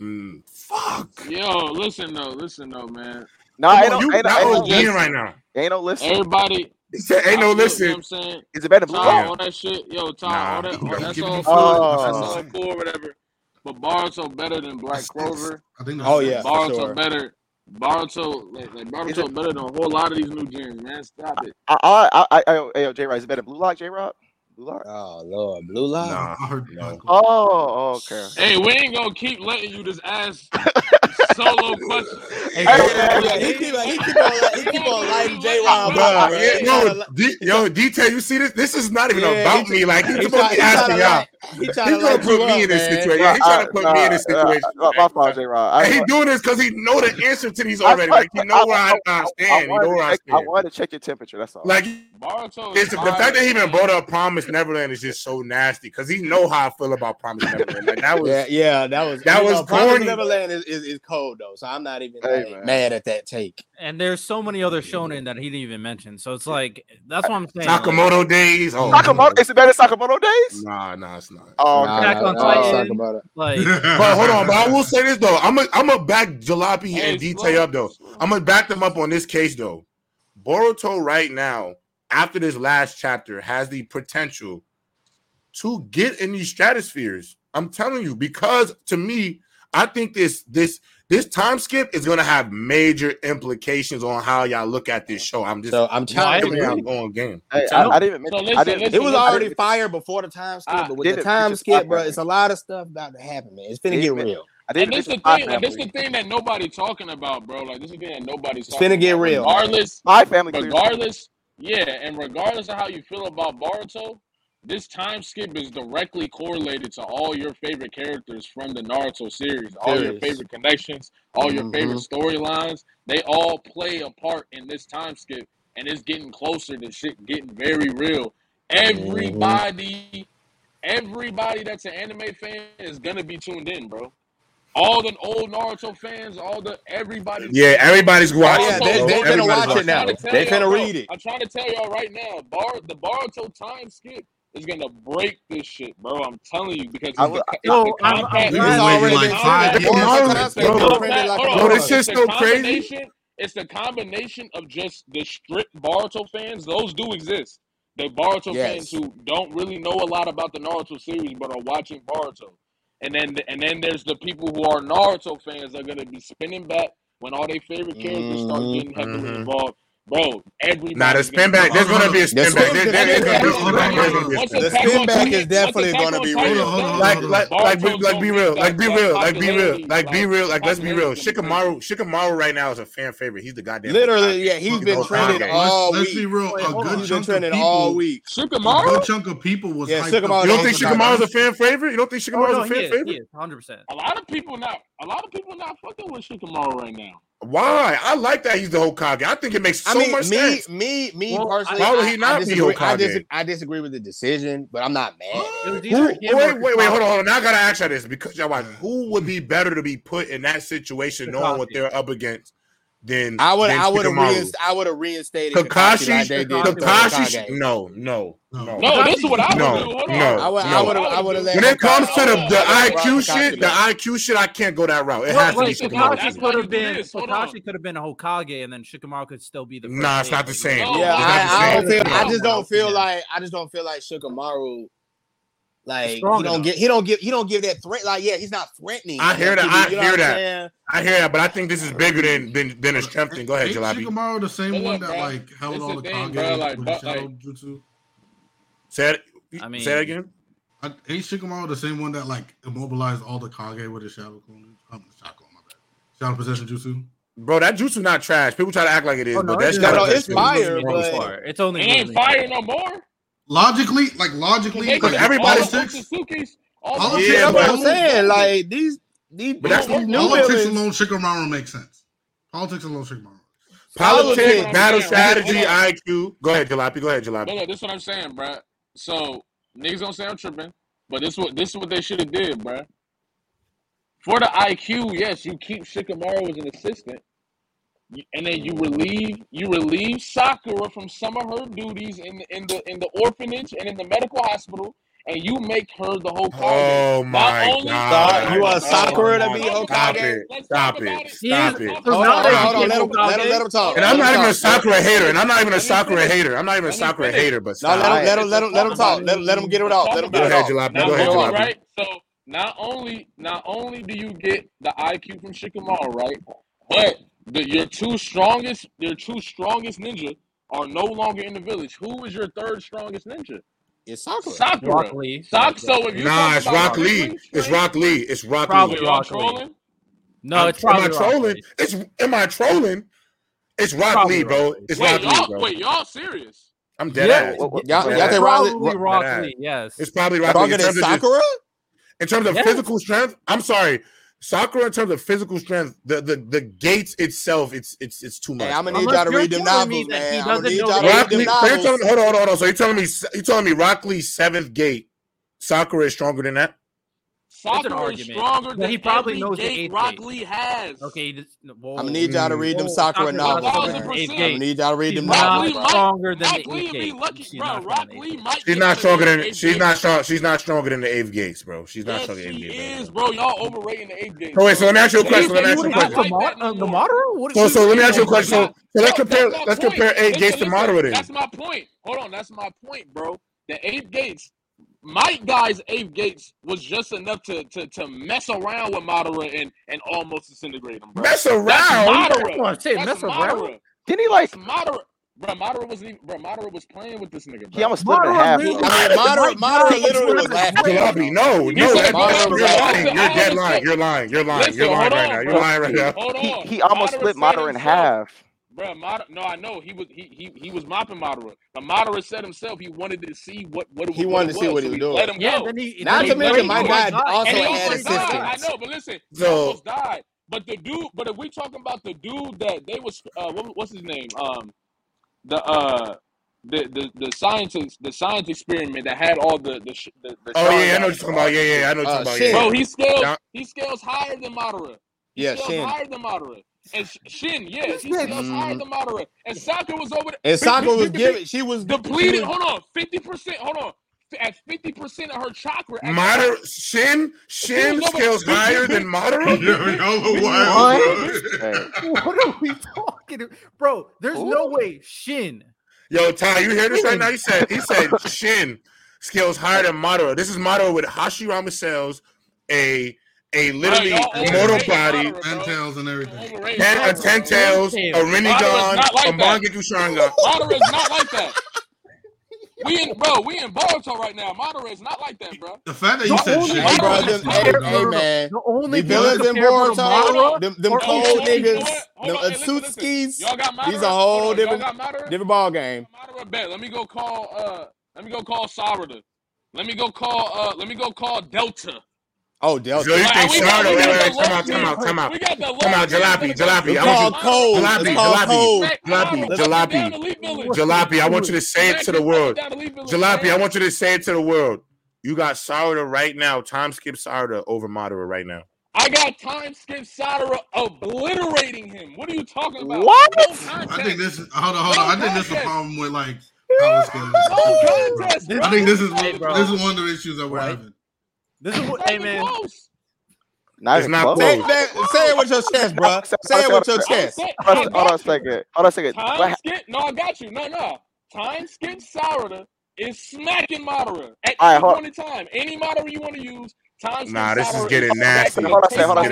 Mm, fuck. Yo, listen though, listen though, man. No, I don't. On, you, I right now. Ain't no listen. Everybody, he said, "Ain't no listen." You know I'm saying is it better? Nah, yeah. all that shit, yo, Tom, nah, all that, all, that's all cool, oh. that's all cool, whatever. But Boruto better than Black Clover. I think. Oh yeah, Boruto sure. better. Boruto, like, like Boruto, better than a whole lot of these new gyms, man. Stop it. I, I, I, I, I yo, J. Rod, is it better Blue Lock, J. Rod? Blue Lock? Oh Lord, Blue Lock. Nah, no. Oh, okay. Hey, we ain't gonna keep letting you just ask solo question. Yeah, yeah, he keep he keep on he keep on lighting Jay Wild, yo, detail. You see this? This is not even yeah, about me. Like he's supposed to be asking y'all. He's trying to put me in this situation. He's trying to put me in this situation. My fault, J Wild. He doing this because he know the answer to these already. Like he know where I stand. He know where I stand. I to check your temperature. That's all. Like it's the fact that he even brought up Promise Neverland is just so nasty because he know how I feel about Promise Neverland. Like that was yeah, yeah, that was that was corny. Promise Neverland is is hold though, so I'm not even hey, mad at that take. And there's so many other shonen that he didn't even mention, so it's like that's what I'm saying. Sakamoto like, days. Oh, Sakamoto is it better Sakamoto days? Nah, nah, it's not. Oh, nah, back nah, on Titan. Nah, like, but hold on, but I will say this though. I'm a I'm a back Jalopy hey, and detail up though. I'm gonna back them up on this case though. Boruto right now, after this last chapter, has the potential to get in these stratospheres. I'm telling you, because to me, I think this this this time skip is going to have major implications on how y'all look at this show. I'm just so I'm telling you, I'm going game. Hey, I, I, didn't. So listen, I didn't listen, it was listen, already fire before the time skip, I, but with the time it, skip, bro, it's a lot of stuff about to happen, man. It's finna get real. and this the thing. This the thing that nobody talking about, bro. Like this is the thing that nobody's. It's finna get real. Regardless, my family. Regardless, yeah, and regardless of how you feel about Boruto, this time skip is directly correlated to all your favorite characters from the Naruto series, all your favorite connections, all your mm-hmm. favorite storylines. They all play a part in this time skip, and it's getting closer to shit getting very real. Mm-hmm. Everybody, everybody that's an anime fan is gonna be tuned in, bro. All the old Naruto fans, all the everybody. Yeah, everybody's watching. Yeah, they, they, are gonna watch it now. They're gonna read it. I'm trying to tell y'all right now, bar the Boruto time skip is gonna break this shit, bro. I'm telling you because it's the, it's no, the I'm, I'm, I'm already like five years. Bro, this shit's so crazy. It's the combination of just the strict Boruto fans. Those do exist. The Boruto yes. fans who don't really know a lot about the Naruto series but are watching Boruto. And then and then there's the people who are Naruto fans that are gonna be spinning back when all their favorite characters start mm-hmm. getting heavily mm-hmm. involved. Bro, everybody. Nah, the spin back. There's gonna be a spin back. The spin back is definitely gonna be real. Like, like, like, like, be real. Like, be real. Like, be real. Like, be real. Like, let's be real. Shikamaru, Shikamaru right now is a fan favorite. He's the goddamn. Literally, yeah, he's been trending all week. Let's be real. A good chunk of people. all week. Shikamaru. A good chunk of people was. Yeah, Shikamaru. You don't think Shikamaru's a fan favorite? You don't think oh, Shikamaru's a fan favorite? Hundred percent. A lot of people not. A lot of people are not fucking with Shikamaru right now. Why? I like that he's the Hokage. I think it makes so I mean, much me, sense. Me, me well, personally. Why would he not I, I be Hokage? I disagree, I disagree, with the decision, but I'm not mad. Who, wait, wait, wait, hold on, hold on. Now I gotta ask you this because y'all like, who would be better to be put in that situation, knowing what they're up against? Then I would, I would have, reinst- I would have reinstated Kakashi. Kakashi, like Kakashi no, no, no, no. This is what I would no, do. Hold no, I would, no. I would, I would have. When it comes to the, the IQ shit, the IQ shit, I can't go that route. It has to be Kakashi. Could have been Kakashi could have been a Hokage, and then Shikamaru could still be the. Nah, it's not the same. Yeah, I, don't feel. I just don't feel like. I just don't feel like Shikamaru like he don't enough. get he don't give he don't give that threat. Like yeah, he's not threatening. I hear that. I hear that. I hear that. But I think this is bigger than than than a strength thing. Go ahead, Jalabi. Shikamaru the same one that like held all the thing, Kage like, with the shadow jutsu. Say it. I mean, say it again. I, ain't Shikamaru the same one that like immobilized all the Kage with his shadow clone? Um, shadow clone, my bad. Shadow possession jutsu. Bro, that jutsu not trash. People try to act like it is, oh, no, but that's no, it's fire. But it's only it ain't fire no more. Logically, like logically, because everybody's six. All yeah, but I'm saying like these these but that's these new politics alone. Shikamaru makes sense. Politics alone, Shikamaru. Politics, battle strategy, IQ. Go ahead, Jalopy. Go ahead, Jalopy. Look, this is what I'm saying, bro. So niggas don't say I'm tripping, but this what this is what they should have did, bro. For the IQ, yes, you keep Shikamaru as an assistant, and then you relieve you relieve Sakura from some of her duties in the in the in the orphanage and in the medical hospital, and you make her the Hokage. Oh my only, god! You want oh Sakura to be Hokage? Stop it! Stop it! Stop it! Hold on, hold on. Let him, let him, let him talk. And I'm not even a Sakura hater. And I'm not even a Sakura hater. I'm not even a Sakura hater. But no, let him, let him, let him, let him talk. Let, let him get it out. Let him get it out. Go ahead, Jalopy. Go ahead, Jalopy. Right. So not only not only do you get the IQ from Shikamaru, right, but the, your two strongest, your two strongest ninja are no longer in the village. Who is your third strongest ninja? It's Sakura. Sakura. Rock Lee. Sak- so if you nah, it's Rock Lee. It's Rock Lee. It's Rock probably Lee. Rock Lee. No, it's probably am I trolling? It's am I trolling? It's Rock Lee, bro. It's wait, Rock Lee, bro. Wait, y'all serious? I'm dead yeah. ass. Y'all, y'all think Rock, Rock Lee? Yes. It's probably Rock Lee. In terms, Sakura? in terms of yes. physical strength, I'm sorry. Sakura in terms of physical strength, the the, the gates itself, it's it's it's too much. Hey, I'm gonna need y'all to read them novels, man. I'm gonna need y'all to read them novels. Hold on, hold on. So you're telling me you telling me Rock Lee's seventh gate, Sakura is stronger than that? Sakura is stronger than he probably knows the Rock Lee has. Okay, just, well, I'm gonna need y'all to read them Sakura novels. I'm gonna need y'all to read them novels. Rock stronger than the Lee be lucky, bro. Rock Lee might. She's not stronger than. She's not strong. She's not stronger than the eighth gates, bro. She's not stronger than the eighth gates. is, bro. Y'all overrating the eighth gates. Wait, so let me ask you a question. Let me ask you a question. The Madara? So so let me ask you a question. So let's compare. Let's compare eight gates to Madara. That's my point. Hold on, that's my point, bro. The eighth gates Might Guy's eighth gates was just enough to to, to mess around with Madara and, and almost disintegrate him, bro. Mess around? That's Madara. I say mess around. Didn't he like That's Madara? Bro, Madara was even, bro. Madara was playing with this nigga. Bro. He almost split in half. I mean, Madara, Madara literally was laughing. Jalabi, no, no, that, you're lying. You're dead lying. You're lying. You're lying. You're lying right now. You're lying right now. He, he almost split Madara in half. Bro, Madara, no, I know he was he he he was mopping Madara. But Madara said himself he wanted to see what what he what wanted to see what he was doing. Let him yeah, go. Then he, Not then to mention, my guy also and he had almost died. I know, but listen, he So- almost died. But the dude, but if we talking about the dude that they was, uh, what, what's his name? Um, the uh, the the the scientist the science experiment that had all the the, the, the oh yeah, I know what you're talking about. Yeah, yeah, I know what you're uh, talking about. Bro, he scales he scales higher than Madara. He yeah, scales Shin. higher than Madara. And Shin, yeah, he scales mm. higher than Madara. And Sokka was over there. And Sokka was giving. She was depleted. She was, hold on, fifty percent. Hold on at 50% of her chakra. Madara, Shin, Shin scales higher than Madara? what? what are we talking about? Bro, there's Ooh. no way Shin. Yo, Ty, you hear this right now? He said, he said Shin scales higher than Madara. This is Madara with Hashirama cells, a a literally mortal body, ten tails and everything. Ten, a ten tails, a Rinnegan, like a Mangekyou Sharingan. Madara is not like that. We in bro, we in Boruto right now. Madara is not like that, bro. The fact that you said shit, hey, bro, them, hey, hey, man, the only the villains in Boruto, them, them cold niggas, them Otsutsukis, these a whole different, different ball game. Madara bet. Let me go call. Uh, let me go call Sarada. Let me go call. Uh, let me go call Delta. Oh, Delta. So you think Sarada? Wait, wait, come out, come out, come out, come out, Jalopy, Jalopy. I want you, cold. Jalopy, Jalopy, Jalopy, Jalopy, Jalopy. I want you to say it to the world. Jalopy, I want you to say it to the world. You got Sarada right now. Time skip Sarada over Madara right now. I got time skip Sarada obliterating him. What are you talking about? What? No I think this is hold on, hold on. I think this is a problem with like power skills. No contest, I think this is this is one of the issues that we're having. This is what, hey man. Not it's not close. Say, say, it with your chest, bro. Say it with your chest. Hold on a second. Hold on a second. Time skip. No, I got you. No, no. Time skip Sarada is smacking Madara at any point in time. Any Madara you want to use. Time nah, this is getting nasty. Hold on a second. Hold on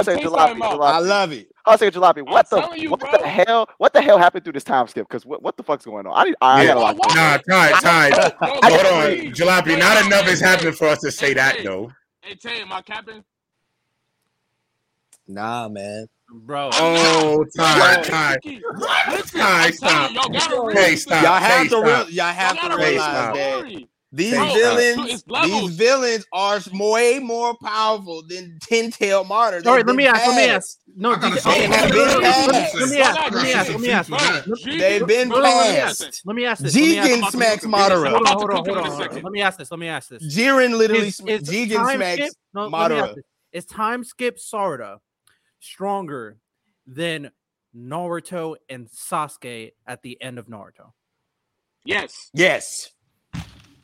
a second. I love it. I love it. Hold on a second, Jalopy. What the you, what bro. the hell? What the hell happened through this time skip? Because what, what the fuck's going on? I need. I, yeah. I gotta watch. Nah, Ty, Ty. Hold on, Jalopy. Not enough is happening for us to say that though. Hey, Tay, am I capping? Nah, man. Bro. Oh, Ty, Ty. Ty, stop. Hey, stop. Y'all have to real. Y'all have to realize that. These Bro, villains, these villains are way more powerful than Ten Tail Madara. Sorry, let me ask. Let me ask. No, they have been passed. Let me ask. Let me ask. Let me ask. They've been passed. Let me ask this. Jigen smacks Madara. Hold on, hold on, hold on. Let me ask this. Let me ask this. Jiren literally Jigen smacks Madara. Is time skip Sarada stronger than Naruto and Sasuke at the end of Naruto? Yes. Yes.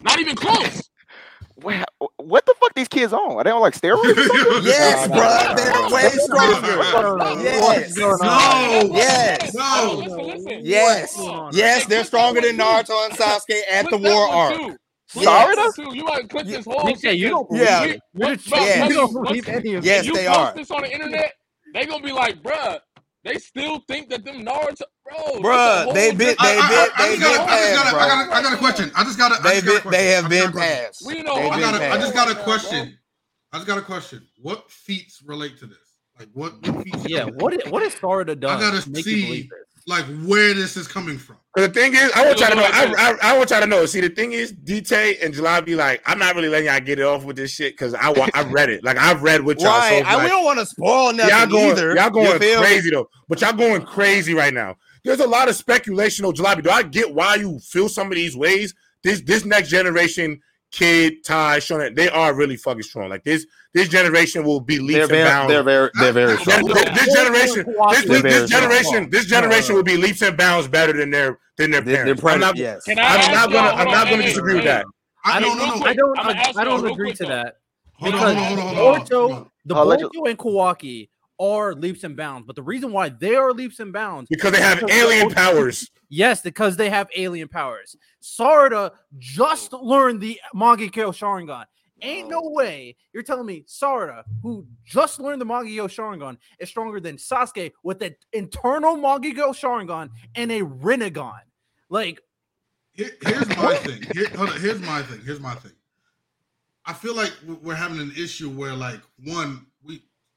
Not even close. Wait, what the fuck these kids on? Are they on like steroids? yes, bro. They're way stronger. yes. No. Yes. No. Listen, listen. Yes. Yes, they're stronger than Naruto and Sasuke at the war arc. Sorry, You might click this whole. Yeah, you don't. Yeah. Yeah. You don't believe any of Yes, they are. This on the internet, they gonna be like, bruh, they still think that them Naruto, bro. Bro, they been, they been, they been passed, I got, I got a question. I just got a. They been, they have been passed. We know. I got, a, I just got a question. I just got a question. What feats relate to this? Like what? what feats yeah. What? Is, what has Florida done? I gotta see like where this is coming from. But the thing is, I want y'all to know. I, I, I want y'all to know. See, the thing is, DT and July be like, I'm not really letting y'all get it off with this shit because I I read it. Like I've read with y'all. Right. So I, like, we don't want to spoil nothing y'all going, either. Y'all going crazy though. But y'all going crazy right now. There's a lot of speculation on July. Do I get why you feel some of these ways? This this next generation Kid, Ty, Shonen, they are really fucking strong. Like this, this generation will be leaps they're and bounds. They're very, they're very strong. This, this generation, this, this, this generation, this generation will be leaps and bounds better than their than their parents. I'm not, yes. I'm not gonna, I'm not gonna disagree with that. I don't, no, I don't, I don't agree to that. Because Boruto, the Boruto and Kawaki are leaps and bounds. But the reason why they are leaps and bounds because they have alien powers. Yes, because they have alien powers. Sarada just learned the Mangekyou Sharingan. Ain't no oh. way you're telling me Sarada, who just learned the Mangekyou Sharingan, is stronger than Sasuke with an Eternal Mangekyou Sharingan and a Rinnegan. Like, Here, here's my thing. Here, hold on, here's my thing. Here's my thing. I feel like we're having an issue where, like, one, we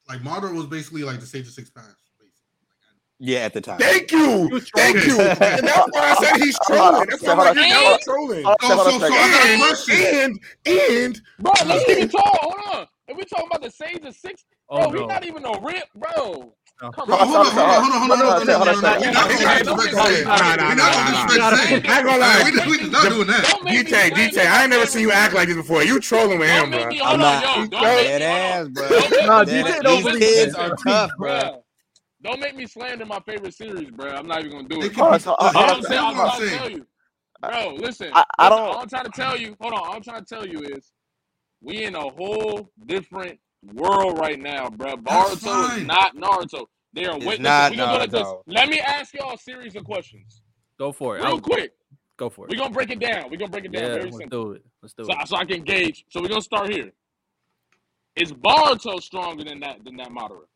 like Madara was basically like the sage of six paths. Yeah, at the time. Thank you. Thank you. and that's why I said he's trolling. That's why I'm like, trolling. Oh, so, so, so and, and, and, bro, let's even talk. Hold on. If we're talking about the Sage of Six, oh, bro, oh, no. he's not even a rip, bro. Come on, hold on, hold on, hold on, hold on, hold on, hold on. We're not gonna disrespect We're not gonna disrespect I ain't gonna lie. We not doing that. DJ, DJ, I ain't never seen you act like this before. You trolling with him, bro. I'm not. Dead ass, bro. No, DJ don't believe kids are tough, bro. Don't make me slander my favorite series, bro. I'm not even gonna do it. Uh, I'm trying to tell you, bro. Listen, I, I don't. All I'm trying to tell you. Hold on. All I'm trying to tell you is, we in a whole different world right now, bro. Boruto is not Naruto. They are witnessing. We gonna go like this. Let me ask y'all a series of questions. Go for it. Real I'll, quick. Go for it. We're gonna break it down. We're gonna break it down yeah, very let's simple. Do it. Let's do so, it. So I can gauge. So we're gonna start here. Is Boruto stronger than that than that Madara?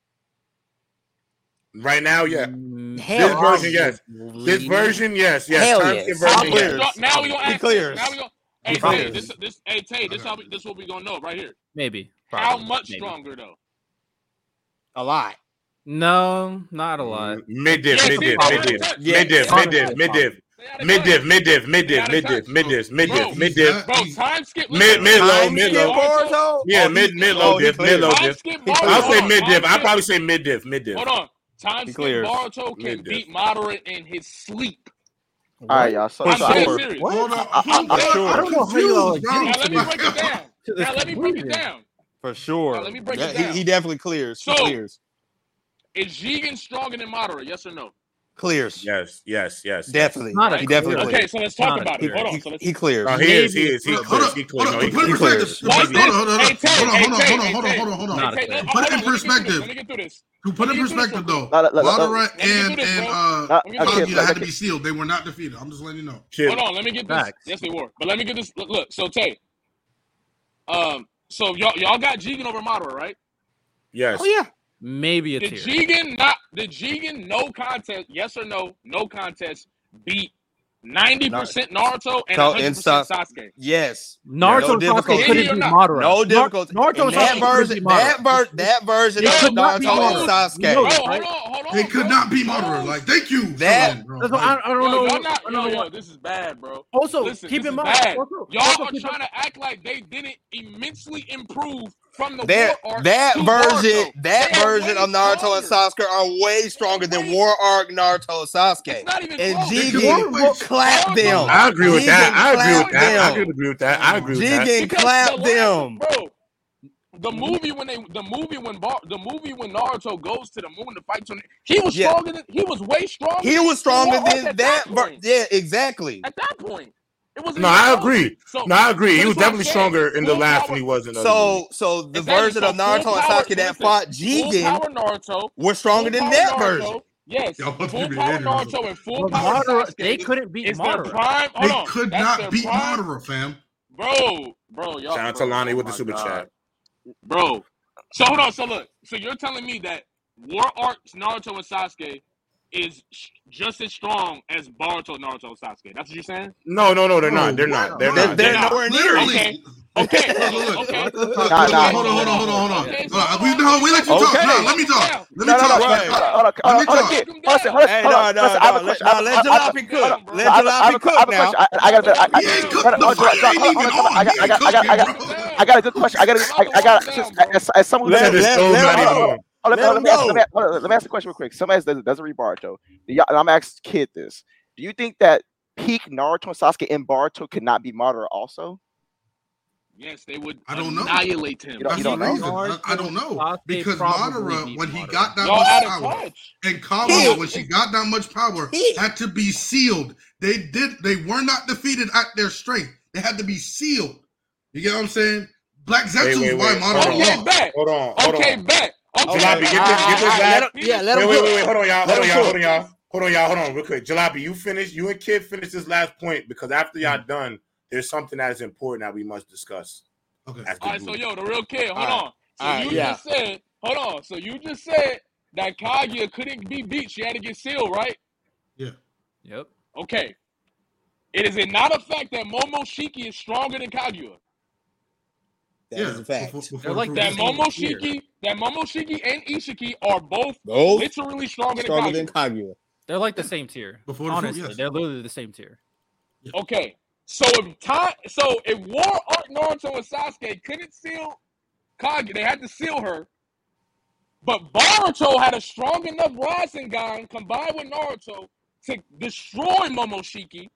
Right now, yeah. Mm, hell this version, yes. This version, yes, yes. Hell yes. Version, yes. Now we gonna ask. Now we gonna. Hey, Tay, this, this, hey, Tay, this, how we, this what we gonna know right here. Maybe. Probably, how much maybe. stronger though? A lot. No, not a lot. Mid div, mid div, mid div, mid div, mid div, mid div. Mid div, mid div, mid div, mid div, mid div, mid div, mid div. Bro, time skip. Mid, mid low, mid low. Yeah, mid, mid low div, mid low div. I'll say mid div. I'll probably say mid div, mid div. Hold on. Time skip Boruto can beat Madara in his sleep. All right, y'all. So, I'm so dead serious. Hold on. I, I, I, I don't know how you all are Now let me break it down. Now let me break it down. For sure. Now, let me break yeah, it down. He, he definitely clears. So, clears. Is Jigen stronger than Madara? Yes or no? Clears. Yes, yes, yes. Definitely. Not he definitely clears. Okay, so let's talk about it. Hold on. He, so let's, he clears. No, he is. He is. He clears. He clears. No, he clears. Hold on, hold on, hold on, hold on, hold on, hold on. Put it in perspective. Let me get through this. To put in perspective, though, Madara and and uh Kaguya had to be sealed. They were not defeated. I'm just letting you know. Hold on. Let me get this. Yes, they were. But let me get this. Look. So Tay. Um. So y'all y'all got Jigen over Madara, right? Yes. Oh yeah. Maybe a Did tier. Jigen not? Did Jigen no contest? Yes or no? No contest. Beat ninety percent Naruto and Tell- hundred and percent Sasuke. Yes. Naruto No Sasuke couldn't Idiot beat or not? Madara. No Nar- difficulty. Naruto In and that Sasuke version, beat that, Madara. ver- that version They of could not Naruto beat and Sasuke. You know Bro, this, hold on, hold on. They could not beat Hold Madara. Like, thank you. That- Solomon, bro. That's what I, I don't Yo, know. y'all not, I don't yo, know yo, this is bad, bro. Also, Listen, keep in mind. bad. Also, Y'all also are keep in- trying to act like they didn't immensely improve from the That war arc that to version, Naruto. that They are version of Naruto and. Sasuke are way stronger than Way- War Arc Naruto and Sasuke. It's not even And. Jigen Wait, clapped them. I agree with that. I agree with Jigen that. I clapped agree with that. I agree with that. Jigen Because clapped the them. bro. The movie when they, the movie when Bar, the movie when Naruto goes to the moon to fight, Tsun- he was Yeah. stronger than he was way stronger. He was stronger War Arc than that. that ver- yeah, exactly. At that point, it wasn't. No, I agree. So, No, I agree. He was that's what I'm definitely stronger in the last power- than he was in the other So, so the Exactly. version So of Naruto full and power- Sasuke that fought full Jigen power Naruto were stronger than power that Naruto, version. Yes, full power idiots. Naruto and full power Madara, Sasuke they couldn't beat is Madara. prime. They on, could not beat prime, Madara, fam. bro, bro. Y'all, Shout out to Lonnie oh with the super God. chat. bro. So hold on. So look. So you're telling me that War Arts Naruto and Sasuke is sh- just as strong as Boruto Naruto and Sasuke. That's what you're saying? No, no, no, they're not. They're not. They're They're, not. they're not. nowhere near Okay. Okay. Okay. Hold Nah, on, nah. hold on, hold on, hold on, hold on. Okay, Uh, we on. no, we let you talk. Okay. Nah, let me talk. Let me No, no, no, talk. no, Right. hold on, hold on, Let me hold on, talk. kid. Listen, listen, Hey, hold no, on. no, Listen, I have a no. question. Let, I no, have- let I- I- Jalopy bro. cook. I Let I have a- I have Jalopy a- I cook have a now. question. I, I got a, I, I, He ain't hold cooked on, the hold on, fight. hold Ain't on, even hold on, I on. got, He I ain't got, I got, I got, cooking, bro. I got a good question. I got, a, I, I got, Down, as, as, as someone who Let- Said doesn't, the let- stove's let- not even hold on. On. Oh, let, Let oh, let, me ask, let, me, hold on, let me ask the question real quick. Somebody doesn't, doesn't read Boruto. Do y'all, and I'm asking Kid this. Do you think that peak Naruto and Sasuke in Boruto could not be Madara also? Yes, they would I don't know. annihilate him. You don't- That's you the don't know? reason. I, I don't know Sasuke because probably Madara, when he Madara. got that Y'all much power, touch. and Kaguya, Kid. when she got that much power, Kid. had to be sealed. They did. They were not defeated at their strength. They had to be sealed. You get what I'm saying? Black Zetsu wait, is why. Madara Hold on. Okay, lost. bet. Hold on. Hold Okay, on. bet. Okay. Jalopy, get this, get this Ah, last. let him- yeah, let Wait, him wait, wait, wait. Hold on, y'all. Hold on, y'all. Hold on, y'all. Hold on, y'all. Hold on, real quick. Jalopy, you finish. You and Kid finish this last point because after y'all done, there's something that is important that we must discuss. Okay. All right, so yo, the real kid. Hold All right. on. So All right, you yeah. just said, hold on. So you just said that Kaguya couldn't be beat. She had to get sealed, right? Yeah. Yep. Okay. It is it not a fact that Momoshiki is stronger than Kaguya? That yeah, is a fact. before- before They're like that That is- Same Momoshiki, that Momoshiki and Ishiki are both Both literally stronger, stronger than than Kaguya. Kaguya. They're like the same tier. Before the fruit, Honestly, yes. they're literally the same tier. Okay. So if time, so if War Arc Naruto and Sasuke couldn't seal Kaguya, they had to seal her. But Boruto had a strong enough Rasengan combined with Naruto to destroy Momoshiki.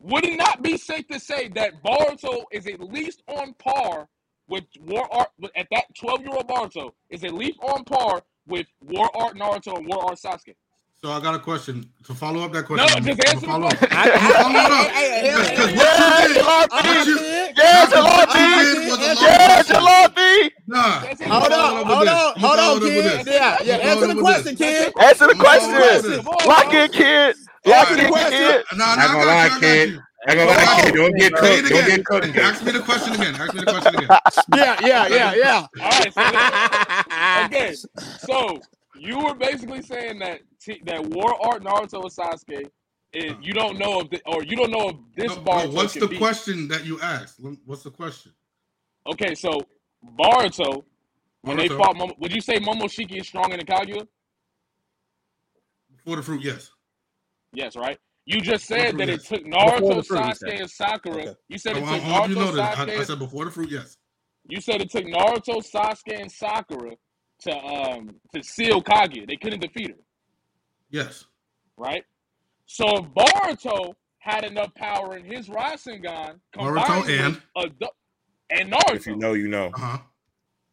Would it not be safe to say that Boruto is at least on par with War Arc at that 12 year old Boruto is at least on par with War Arc Naruto and War Arc Sasuke? So I got a question to follow up that question. No, just answer follow. Up. I, follow it up. Because what you did, yes, yes, yes, Nah, hold on, hold on, hold on, kid. Yeah, yeah. Answer the question, kid. Answer the question. Lock in, kid. Lock in, kid. Nah, Not gonna lie, kid. I gonna lie, kid. Don't get Say it cooked. Don't get cooked. Ask me the question again. Ask me the question again. Yeah, yeah, yeah, yeah. All right. So, okay. So you were basically saying that t- that War Arc Naruto and Sasuke is you don't know if the, or you don't know if this No, Boruto no, what's can the beat- question that you asked? What's the question? Okay, so Boruto when they fought, Momo, would you say Momoshiki is stronger than Kaguya? Before the fruit, yes. Yes, right. You just said that it fruit, took. Naruto, Before fruit, Sasuke, and Sakura. Okay. You said it want, took I you Naruto, know that. I, I said before the fruit, yes. You said it took Naruto, Sasuke, and Sakura to um to seal Kaguya. They couldn't defeat her, Yes. right? So if Boruto had enough power in his Rasengan, combined Naruto with and? Ado- and Naruto, If you know, you know. Uh huh.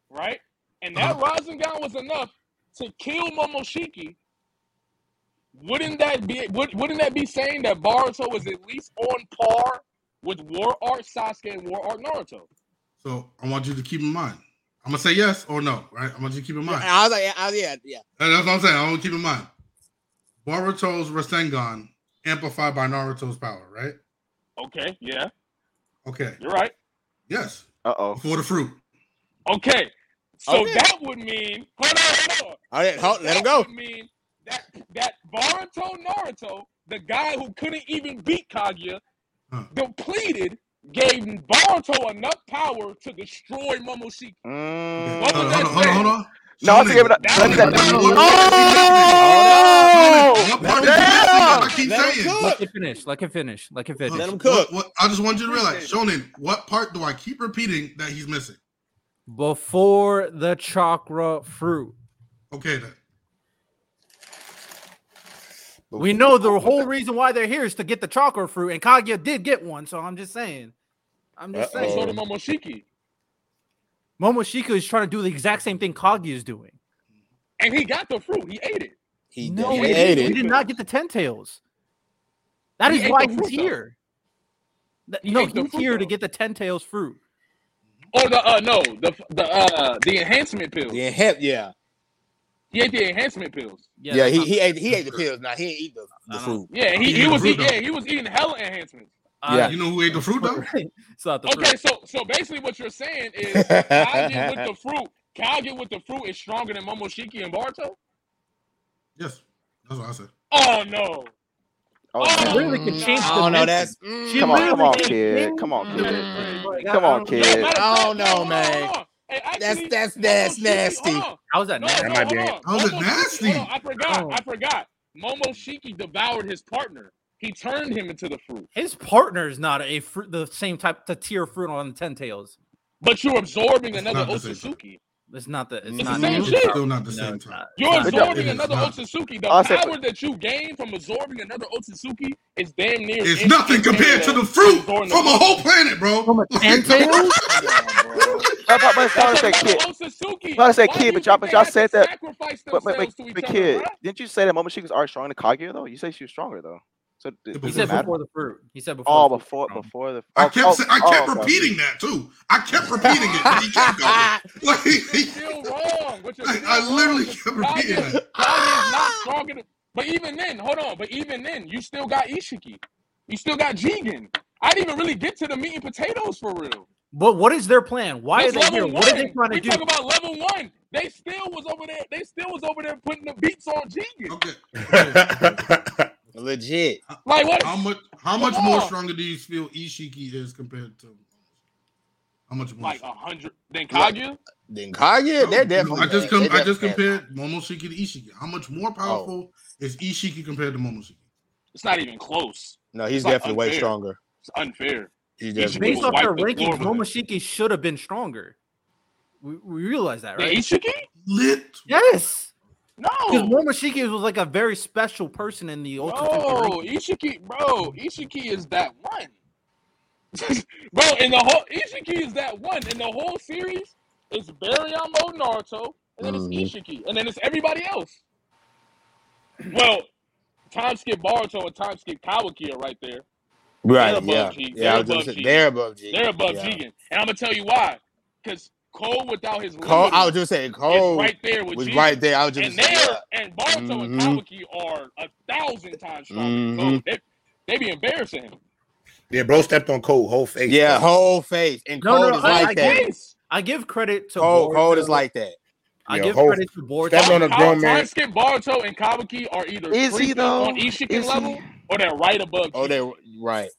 right? And that Rasengan was enough to kill Momoshiki. Wouldn't that be would, wouldn't that be saying that Boruto was at least on par with War Arc Sasuke and War Arc Naruto? So I want you to keep in mind. I'm gonna say yes or no, right? I want you to keep in mind. I was like, I, yeah, yeah. And that's what I'm saying. I want to keep in mind. Boruto's Rasengan amplified by Naruto's power, right? Okay, yeah, Okay. you're right. Yes. Uh oh. For the fruit. Okay, so Okay. that would mean hold on, hold on. All right, hold, let That him go. would mean that that Boruto Naruto, the guy who couldn't even beat Kaguya, Huh. depleted, gave Boruto enough power to destroy Momoshiki. Mm. What Hold was on, that hold on, hold on, hold on. No, I Shonen, think it was- That was- that Oh! Damn! is he missing that I keep Let him saying? cook. Let it finish. Let it finish. Let it finish. Let him What, cook. what, I just want you to realize, Shonen, what part do I keep repeating that he's missing? Before the chakra fruit. Okay, then. We know the whole reason why they're here is to get the chakra fruit, and Kaguya did get one. So I'm just saying. I'm just Uh-oh. So saying. did Momoshiki. Momoshika is trying to do the exact same thing Kaguya is doing. And he got the fruit. He ate it. He, No, he he, ate he did not get the ten tails. That He is why he's fruit, here. That- He no, he's fruit, here to get the ten tails fruit. Or the uh no, the the uh the enhancement pills. Yeah, hep, yeah, He ate the enhancement pills. yeah. that's he, he ate he ate the pills. Now he ain't eat the, the uh-huh. I fruit. Yeah, he, He he ate the was fruit, eat, yeah, he was eating hella enhancements. Uh, yeah. You know who ate the fruit, though? it's not the fruit. Okay, so so basically what you're saying is Kaguya with the fruit, Kaguya with the fruit is stronger than Momoshiki and Boruto? Yes. That's what I said. Oh no. Oh, Oh, really could change the don't know. That's She Come on, literally come on, kid. Come on, kid. message. Come on, kid. Yo, matter of I fact, don't know, man. Hold That's- that's- that's nasty. hold on. How is that No, nasty? no, might be- hold on. How's it nasty? Hold I forgot. Oh. I forgot. Momoshiki devoured his partner. He turned him into the fruit. His partner is not a fruit, the same type, the tier fruit on the ten tails. But you're absorbing another not same Otsutsuki. It's not the. It's, It's the not same it's shit. still not the No, same time. You're absorbing another not. Otsutsuki. The I'll power that you gain from absorbing another Otsutsuki is damn near. It's nothing compared to uh, the fruit from the- a whole planet, bro. From a ten tails? But, but, but, That's say another kid. Otsutsuki. But I said Why kid, do you but y'all, think but y'all said that. Sacrifice But, but, but, but kid, other, didn't you say that Momoshiki was already stronger than Kaguya though? You say she was stronger though. So d- He does He said matter? before the fruit. He said before. Oh, the fruit before was before the. I oh, kept oh, sa- I kept oh, okay. repeating that too. I kept repeating it. but He kept going. Like, You're still wrong. But you're I- still I wrong, kept repeating Kage- that. Kaguya is not stronger than. But even then, hold on. But even then, you still got Ishiki. You still got Jigen. I didn't even really get to the meat and potatoes for real. But what is their plan? Why That's are they here? level What are they one. trying to we do? talk about level one. They still was over there. They still was over there putting the beats on Jigen. Okay. legit. Like what? How much? How much more stronger do you feel Ishiki is compared to? How much more? Like a hundred. than Kaguya. Then Kaguya, No, they're no, definitely. I just they com- I just compared Momoshiki to Ishiki. How much more oh. powerful is Ishiki compared to Momoshiki? It's not even close. No, he's It's like definitely way stronger. It's unfair. He's Ishiki definitely. Based will off wipe their the rankings. Momoshiki should have been stronger. We, we realize that, right? The Ishiki? Lit. Yes. No, because Momoshiki was like a very special person in the Ultra. No, Ishiki, bro, Ishiki is that one. bro, in the whole Ishiki is that one in the whole series. It's Baryon Naruto, and then mm-hmm. it's Ishiki, and then it's everybody else. Well, time skip Boruto and time skip Kawaki are right there. Right. They're yeah. G. They're, above G. they're above G. They're above yeah. G. And I'm gonna tell you why. Because Code without his Cole, I was just saying Code right there with was G. right there. I was just and there and Boruto mm-hmm. and Kawaki are a thousand times stronger. Mm-hmm. So they, they be embarrassing him. Yeah, bro stepped on Code whole face. Yeah, bro. whole face. And no, Code no, is I, like I that. Give, I give credit to Code. Code is like that. I give whole, credit to Boruto. Step on a grown man. Skip Boruto and Kawaki are either is he though on Ishikin level or they're right above. Oh, they're right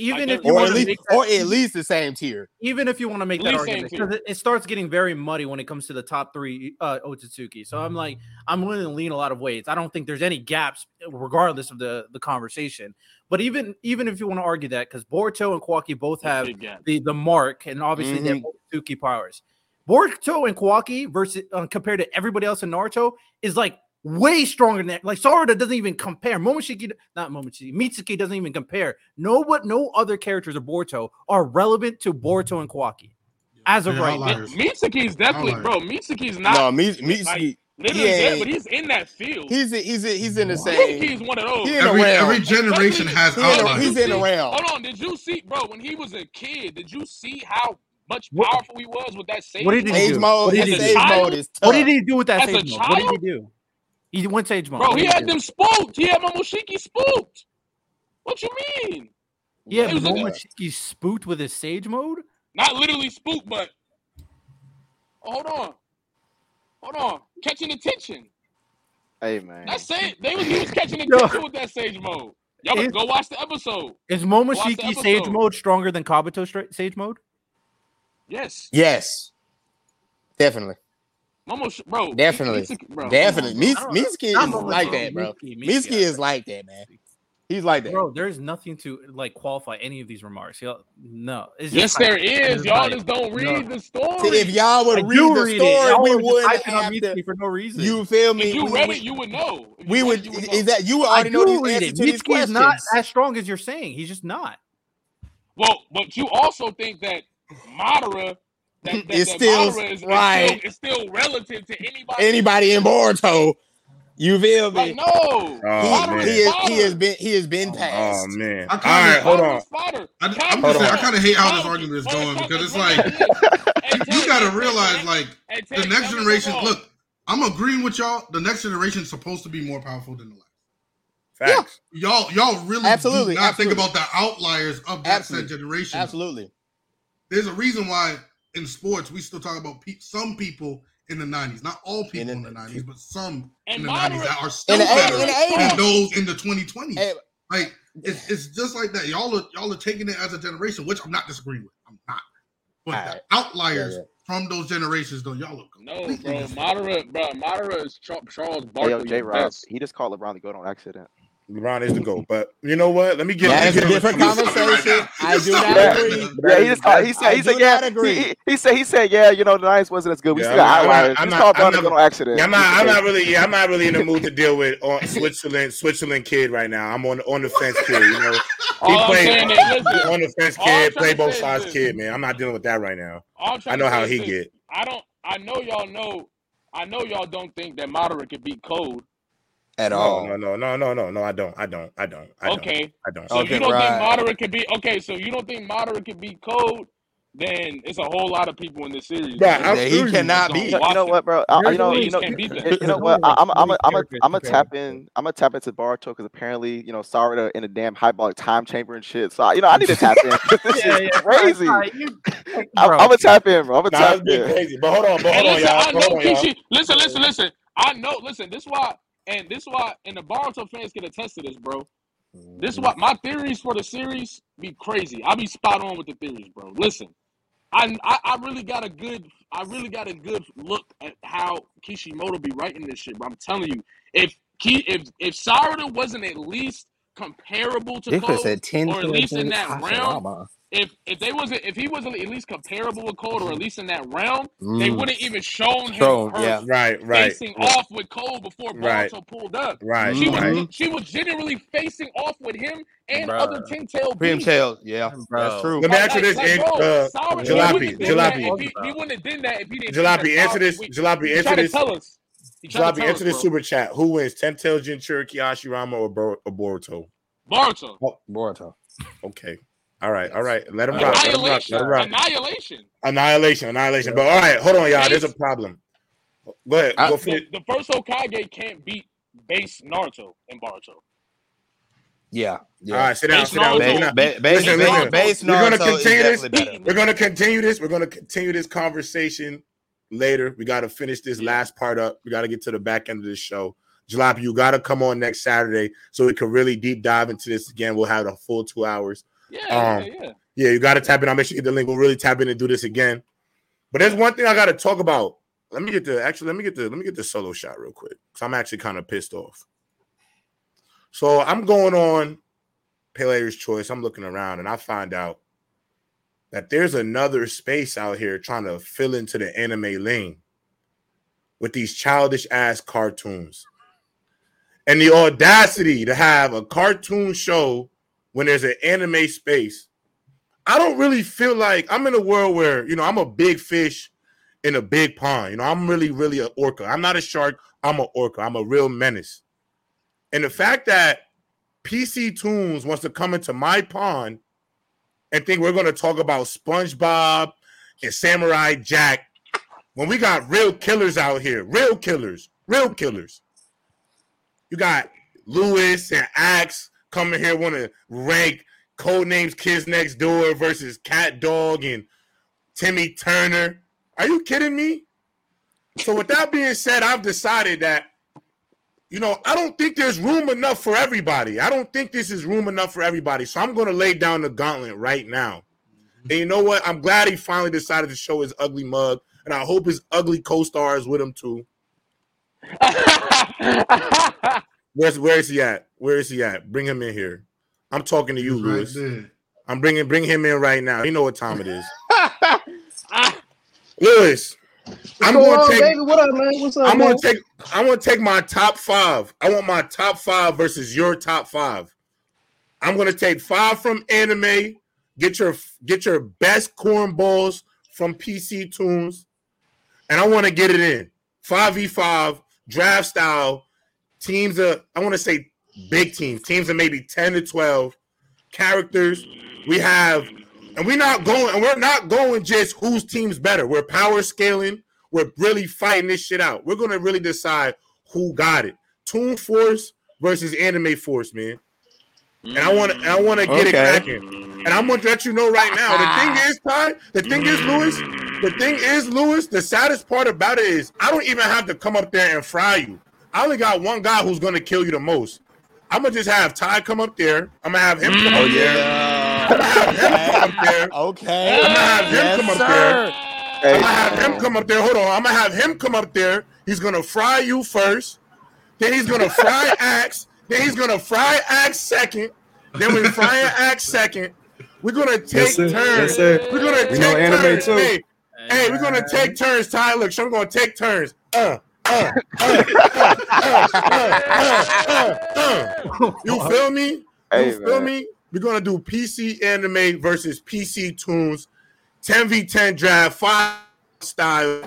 even if you or at least, that, or at least the same tier. Even if you want to make that argument, because it, it, starts getting very muddy when it comes to the top three uh, Otsutsuki. So I'm like, I'm willing to lean a lot of weights. I don't think there's any gaps, regardless of the the conversation. But even even if you want to argue that, because Boruto and Kawaki both have the the mark, and obviously mm-hmm. they have. Otsutsuki powers. Boruto and Kawaki versus uh, compared to everybody else in Naruto is like way stronger than that. Like Sarada doesn't even compare. Momoshiki, not Momoshiki, Mitsuki doesn't even compare. No, what no other characters of Boruto are relevant to Boruto and Kawaki as of right now. Mitsuki is definitely, outliers. bro. Mitsuki's not. No, Mitsuki. Like, Literally yeah, there, but he's in that field. He's in, he's in, he's in the same. He's one of those. He every, every generation has he outliers. He's in around. Hold on, did you see, bro? When he was a kid, did you see how much powerful he was with that sage? What did he do? Mode, what did he do? Mode is tough. What did he do with that sage mode? What did he do? He went sage mode. Bro, he had them spooked. He had Momoshiki spooked. What you mean? Yeah, but Momoshiki spooked with his sage mode? Not literally spooked, but oh, hold on. Hold on. Catching attention. Hey man. That's it. They was, he was catching attention with that sage mode. Y'all is, go watch the episode. Is Momoshiki sage mode stronger than Kabuto sage mode? Yes. Yes. Definitely. Almost, bro. Definitely, bro, definitely. Mitsuki is like that, bro. Mitsuki is like that, man. He's like that, bro. There's nothing to like qualify any of these remarks. Y'all, no. It's yes, there is. Y'all just don't read no. the story. See, if y'all would read the read story, we wouldn't have to, for no reason. You feel me? If you read it, you would know. We would. Is that you already know these answers to these questions? not as strong as you're saying. He's just not. Well, but you also think that Madara that, that, it's still is, right. It's still, it's still, relative to anybody. Anybody in Boruto. You feel me? Like, no, oh, he, he, is, he has been he has been oh, oh, passed. Oh man! I kinda, All right, hold on. I, am just saying, I kind of hate how this argument is going because it's like you got to realize, like the next generation. Look, I'm agreeing with y'all. The next generation is supposed to be more powerful than the last. Facts. Yeah. Y'all, y'all really absolutely not absolutely. think about the outliers of that said generation. Absolutely. There's a reason why in sports, we still talk about pe- some people in the 90s, not all people in, in the 90s, but some in the 90s that are still better than those in the 2020s. like it's, it's just like that. Y'all are y'all are taking it as a generation, which I'm not disagreeing with. I'm not. But the right. outliers yeah, yeah. from those generations, though, y'all look no, bro. Madara, bro. Madara is Charles Barkley. Hey, yo, J. Ross, he just called LeBron the goat on accident. LeBron is the goat, but you know what? Let me get. That's a different conversation. I do not agree. Yeah, he just called, he said he said yeah. He, he, said he said yeah. You know the Giants wasn't as good. We yeah, still got outliers. I'm not, I'm not, on accident. I'm not. I'm not really. Yeah, I'm not really in the mood to deal with on uh, Switzerland. Switzerland kid right now. I'm on on the fence kid. You know, he played on the fence kid. Play both sides kid. Man, I'm not dealing with that right now. I know how he get. I don't. I know y'all know. I know y'all don't think that Madara could beat Code at no, all. No, no, no, no, no, no. I don't. I don't. I don't. I okay. Don't, I don't. So okay, you don't right. think Madara could be okay? So you don't think Madara could be code? Then it's a whole lot of people in the series. Yeah, he cannot be. You know what, bro? I, you know, you know, you know what? I'm, I'm, I'm, I'm, I'm a tap in. I'm a tap into Boruto because apparently, you know, Sarada in a damn hyperbolic time chamber and shit. So you know, I need to tap in. this yeah, is yeah, crazy. Right, I'm, I'm a tap in, bro. I'm a tap in. Crazy, but hold on, but hold on, y'all. Hold on, y'all. Listen, listen, listen. I know. Listen, this is why and this is why, and the Boruto fans can attest to this, bro. This is why my theories for the series be crazy. I be spot on with the theories, bro. Listen, I, I, I really got a good I really got a good look at how Kishimoto be writing this shit, bro. I'm telling you, if if if Sarada wasn't at least comparable to Code, said 10 or at least in that realm, if if they wasn't if he wasn't at least comparable with Code or at least in that realm, mm. they wouldn't even shown him yeah. right, right, facing right. off with Code before right. pulled up. Right, she right. was she was generally facing off with him and bro. other ten tail beasts. tail, yeah, bro. that's true. Let me answer this, like, bro, uh, sorry, Jalopy, Jalopy. He, he, wouldn't have done that if he didn't. Jalopy, answer this. Jalopy, answer this. Tell us. Jalopy, answer this super chat. Who wins, Ten Tail Jinchuriki, Hashirama, or Boruto? Boruto. Oh, Boruto. Okay. All right, all right. Let him rock. Let him rock. Let him rock. Annihilation. Annihilation. Annihilation. But all right, hold on, y'all. There's a problem. Go ahead. Go the, the, first Hokage can't beat base Naruto and Boruto. Yeah. yeah. All right, sit down. Base sit down. Naruto, base, base, listen, listen. Base We're gonna continue this. We're gonna continue this. We're gonna continue this conversation later. We got to finish this last part up. We got to get to the back end of this show. Jalop, you got to come on next Saturday so we can really deep dive into this again. We'll have a full two hours. Yeah, um, yeah, yeah. Yeah, you got to tap in. I'll make sure you get the link. We'll really tap in and do this again. But there's one thing I got to talk about. Let me get the actually. Let me get the let me get the solo shot real quick because I'm actually kind of pissed off. So I'm going on Player's Choice. I'm looking around and I find out that there's another space out here trying to fill into the anime lane with these childish ass cartoons and the audacity to have a cartoon show when there's an anime space. I don't really feel like I'm in a world where, you know, I'm a big fish in a big pond. You know, I'm really, really an orca. I'm not a shark. I'm an orca. I'm a real menace. And the fact that PC Tunes wants to come into my pond and think we're going to talk about SpongeBob and Samurai Jack when we got real killers out here, real killers, real killers. You got Lewis and Axe coming here want to rank code names kids next door versus cat dog and timmy turner. Are you kidding me? So with that being said i've decided that you know i don't think there's room enough for everybody i don't think this is room enough for everybody so i'm going to lay down the gauntlet right now and you know what i'm glad he finally decided to show his ugly mug and i hope his ugly co-star is with him too Where's where is he at? Where is he at? Bring him in here. I'm talking to you, He's Lewis. Right I'm bringing bring him in right now. You know what time it is. Lewis, I'm gonna take. Baby? What up, man? What's up? I'm gonna take. I'm gonna take my top five. I want my top five versus your top five. I'm gonna take five from anime. Get your get your best cornballs from PC Tunes, and I want to get it in five v five draft style teams are I want to say big teams, teams are maybe 10 to 12 characters. We have and we're not going and we're not going just whose team's better. We're power scaling. We're really fighting this shit out. We're gonna really decide who got it. Toon Force versus Anime Force, man. And I want to, I want to get okay. it cracking. And I'm going to let you know right now. The thing is, Ty. The thing is, Lewis. The thing is, Lewis. The saddest part about it is, I don't even have to come up there and fry you. I only got one guy who's gonna kill you the most. I'm gonna just have Ty come up there. I'm gonna have him mm. come oh, yeah. there. I'm gonna have him come up there. Okay. I'm gonna have him yes, come up sir. there. Hey, I'm gonna have him come up there. Hold on. I'm gonna have him come up there. He's gonna fry you first. Then he's gonna fry Axe. Then he's gonna fry Axe second. Then we fry Axe second. We're gonna take yes, turns. Yes, sir. We're gonna we take turns. Too. Hey, hey, we're gonna take turns. Ty, look, so we're gonna take turns. Uh uh, uh, uh, uh. you feel me? You hey, feel man. me? We're gonna do PC anime versus PC tunes, 10v10 draft, five style.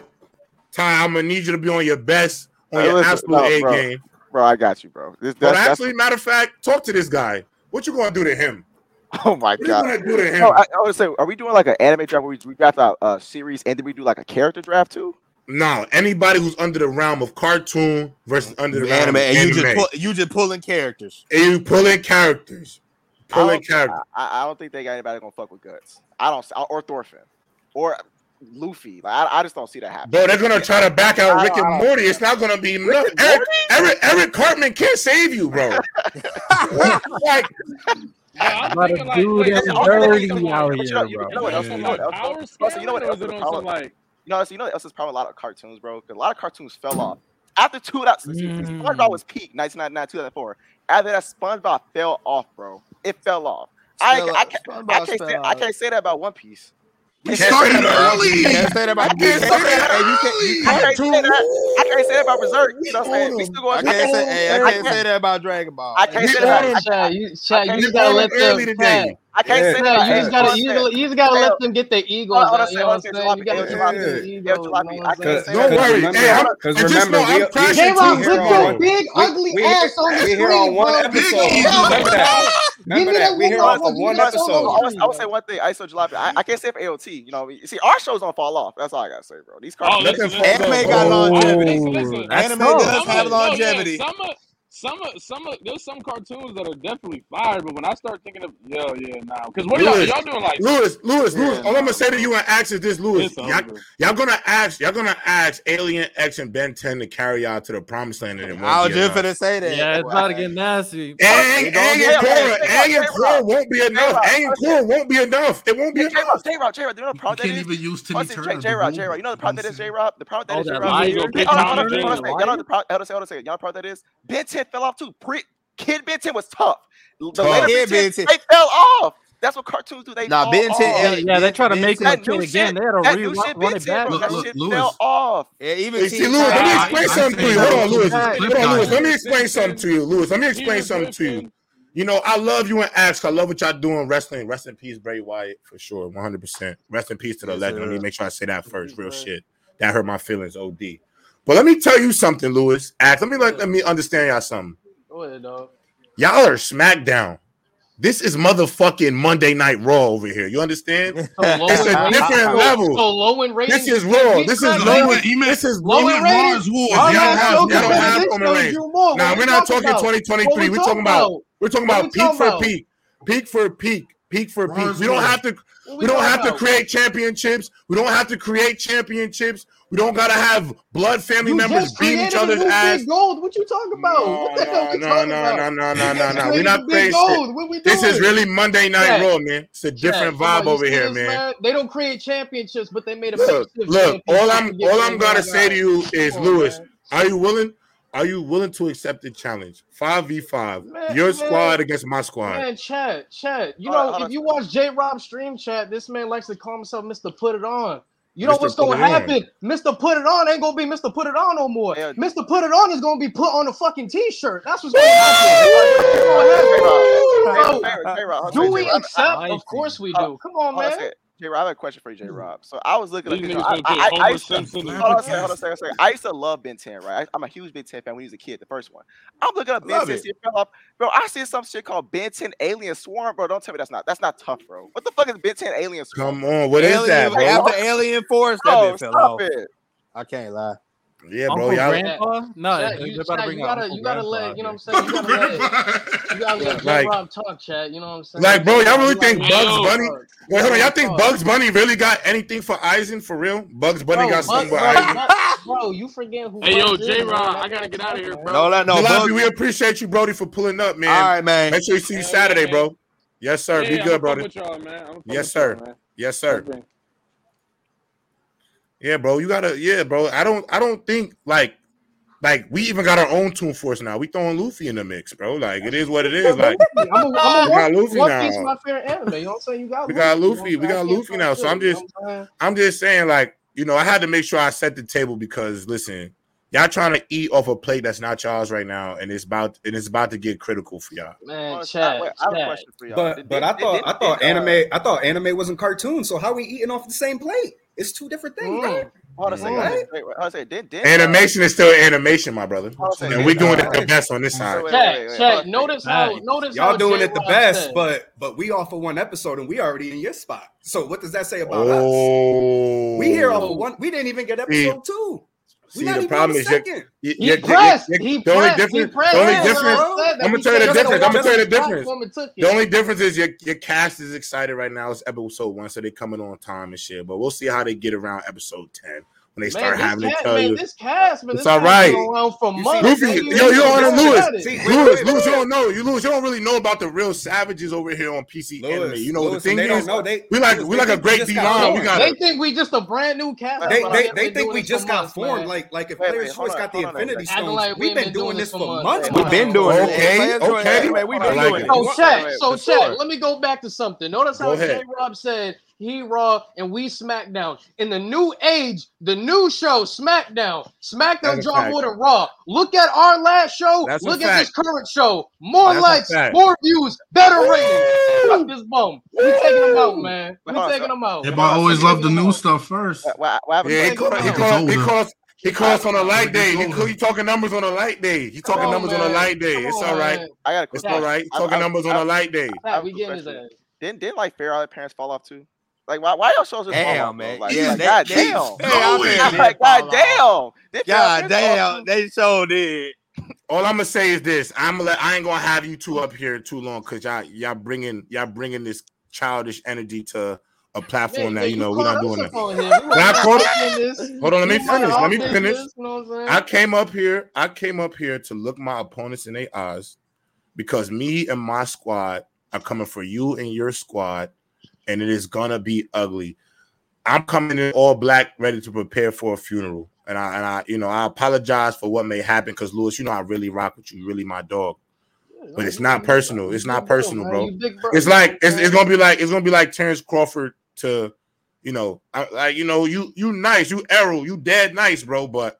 Ty, I'm gonna need you to be on your best, on hey, your listen, absolute no, A bro, game. Bro, I got you, bro. This, but actually, matter of fact, talk to this guy. What you gonna do to him? Oh my what god! What gonna do to him? No, I, I would say, are we doing like an anime draft where we, we draft a uh, series and then we do like a character draft too? No, anybody who's under the realm of cartoon versus under the anime, and you just pull, you just pulling characters. And you pulling characters, pulling I characters. I, I, don't think they got anybody gonna fuck with guts. I don't, or Thorfinn, or Luffy. Like, I, I just don't see that happen. Bro, they're gonna try to back out Rick and Morty. It's not gonna be enough. Eric, Eric, Eric Cartman can't save you, bro. like. Yeah, I'm thinking like, dude like, dirty out here, bro. You know what else? You know what else? You know what else? Like, you know, so you know, else is probably a lot of cartoons, bro. Because a lot of cartoons fell off After two, that mm. SpongeBob was peak 1999, 2004. After that, SpongeBob fell off, bro. It fell off. I, I, I, can't, I, can't say, I can't say that about One Piece. We started early. I can't say that about I can't say that. I can't say that about Berserk. You know what I'm saying? We still going. I can't say. Hey, I can't say that about Dragon Ball. I can't say that. Chad, you, Chad, you gotta let them. I can't yeah. say that. You just gotta, you, you just gotta let them get their egos. You know what I'm saying? You gotta let their egos. Don't worry. Because remember, we J-Rob, put your big ugly ass on the screen. We here on one episode. Remember that. Remember that. We here on one episode. I would say one thing. ISO Jalopy. I can't say for AOT. You know, see, our shows don't fall off. That's all I gotta say, bro. These cartoons. Anime got longevity. Anime does have longevity some of some of there's some cartoons that are definitely fire, but when I start thinking of yo, yeah, now because what Lewis, y'all, y'all doing like Lewis, Lewis, yeah, Lewis. All I'm gonna say to you and ask is this, Lewis. Y'all, y'all, gonna ask, y'all gonna ask Alien X and Ben 10 to carry y'all to the promised land, and it I was just gonna say that. Yeah, it's about to get nasty. And and Korra, and Korra won't be enough. And Korra won't be enough. It won't be enough. J Rob, J Rob, you know the problem that is? Can't even use Timmy Turner. J Rob, J Rob, you know the problem that is, J Rob. The problem that is, J Rob. Y'all know the problem. Y'all know the problem that is. Ben 10 fell off too. Pre Kid Ben 10 was tough. The tough. later Kid Ben 10, they fell off. That's what cartoons do. They nah, Ben 10, yeah, they try to make it again. Shit, they had to re- run it back. Look, that look, shit Lewis. fell off. Yeah, even see, Lewis, let me explain something to you. Hold on, Lewis. Hold on, Lewis. Let me explain something to you, Lewis. Let me explain something to you. You know, I love you and Ask. I love what y'all doing wrestling. Rest in peace, Bray Wyatt, for sure, 100%. Rest in peace to the legend. Let me make sure I say that first. Real shit. That hurt my feelings, OD. But let me tell you something, Lewis. Ask. Let me let, let me understand y'all something. Go ahead, dog. Y'all are SmackDown. This is motherfucking Monday Night Raw over here. You understand? So it's a different level. So low in ratings. This is Raw. This is low. In, this is low in ratings. Y'all have, y'all don't have Roman Reigns. Now we're not talking 2023. We're talking about we're talking about peak for peak, peak for peak, peak for peak. We don't have to. We don't have to create championships. We don't have to create championships. We don't gotta have blood family you members beat each other's ass. Gold. What you talking about? No, what the hell you no, talking no, about? No, no, no, no, no, We're not creating shit. We this is really Monday Night Raw, man. It's a different vibe over here, man. man. They don't create championships, but they made a look. Look, all I'm all I'm gonna say to you is, Lewis, are you willing? Are you willing to accept the challenge? Five v five, your man, squad against my squad. Man, chat, chat. You know, if you watch J Rob stream chat, this man likes to call himself Mister Put It On. You know Mr. what's gonna happen? Mr. Put It On ain't gonna be Mr. Put It On no more. Yeah. Mr. Put It On is gonna be put on a fucking t-shirt. That's what's gonna happen. Do we accept? Of course we do. Come on, man. J Rob, I have a question for you, J Rob. So I was looking at you know, I, I, I, I, used to, hold on a second, hold on a second, second. I used to love Ben 10, right? I, am a huge Ben 10 fan when he was a kid, the first one. I'm looking up Ben 10, see fell off. Bro, I see some shit called Ben 10 Alien Swarm, bro. Don't tell me that's not that's not tough, bro. What the fuck is Ben 10 Alien Swarm? Come on, what Alien, is that, bro? After Alien Force, that bro, fell off. It. I can't lie. Yeah, bro. Y'all, grandpa? No, Chad, you, Chad, you gotta, you gotta let, you know what I'm saying? You gotta let, you gotta let like, Rob talk, Chad. You know what I'm saying? Like, bro, y'all really think Bugs Bunny? Wait, hold on. Y'all think Bugs Bunny really got anything for Aizen for real? Bugs Bunny bro, got something for Aizen. Bro, you forget who? Hey, yo, J Ron, I gotta get out of here, bro. No, no, no. we appreciate you, Brody, for pulling up, man. All right, man. Make sure you see you Saturday, bro. Yes, sir. Be good, brother. Yes, sir. Yes, sir. Yeah, bro. You gotta. Yeah, bro. I don't. I don't think like like we even got our own Toon Force now. We throwing Luffy in the mix, bro. Like it is what it is. Like I'm a, I'm a we got Luffy now. my favorite anime. You know what I'm saying? You got we got Luffy. We got Luffy now. So I'm just I'm just saying, like you know, I had to make sure I set the table because listen, y'all trying to eat off a plate that's not y'all's right now, and it's about and it's about to get critical for y'all. Man, Chad, I have a question for y'all. But but I thought I thought uh, anime I thought anime wasn't cartoon. So how we eating off the same plate? It's two different things, mm. right? Hold on a second. Right? Wait, wait, say, did, did, animation uh, is still animation, my brother, and we're doing it the best on this side. Chad, Chad, notice how notice y'all how doing it the best, said. but but we off of one episode and we already in your spot. So what does that say about oh. us? We here off of one. We didn't even get episode two. See, the problem is you're, you're, he pressed. You're, he the only difference. The only difference. I'm gonna tell you the difference. I'm gonna tell you the difference. The only difference is your your cast is excited right now. It's episode one, so they're coming on time and shit. But we'll see how they get around episode ten. When they start having cat, to tell man, you. This cast, man, it's all right. For months, Luffy, yo, you don't know Lewis. Lewis, Lewis, you don't know. You Lewis, you don't really know about the real savages over here on PC Lewis, anime. You know Lewis, the thing is, they, we like we like a great D line. We got. They think we just a brand new cast. They they, they think we just got formed. Like like if Players Choice got the Infinity Stones, we've been doing this for months. We've been doing it. Okay, okay. We've been doing it. So chat, so chat. Let me go back to something. Notice how J Rob said he Raw, and we SmackDown. In the new age, the new show, SmackDown. SmackDown draw more than Raw. Look at our last show. That's Look at this current show. More That's likes, more views, better ratings. Fuck this bum. We taking them out, man. We taking them out. Everybody always love the new stuff first. yeah, he called, he called, he called, he calls on a light day. He, he talking numbers on a light day. He talking numbers on, on a light day. Come it's on, all right. Man. I got It's all right. Talking I, numbers I, on a light day. we getting his ass. Didn't didn't like Fair parents fall off too? Like why why y'all shows just damn man? Like, yeah, like, they, God they, damn. They, like, God damn. God damn. They so did. All I'm gonna say is this: I'm gonna let, I ain't gonna have you two up here too long because y'all y'all bringing y'all bringing this childish energy to a platform man, that you know we're not doing that. hold on, let me finish. Let me finish. I came up here. I came up here to look my opponents in their eyes because me and my squad are coming for you and your squad and it is gonna be ugly. I'm coming in all black, ready to prepare for a funeral. And I and I, you know, I apologize for what may happen because Lewis, you know, I really rock with you, really my dog. But it's not personal. It's not personal, bro. It's like it's, it's gonna be like it's gonna be like Terrence Crawford to, you know, I, like you know, you you nice, you Errol, you dead nice, bro. But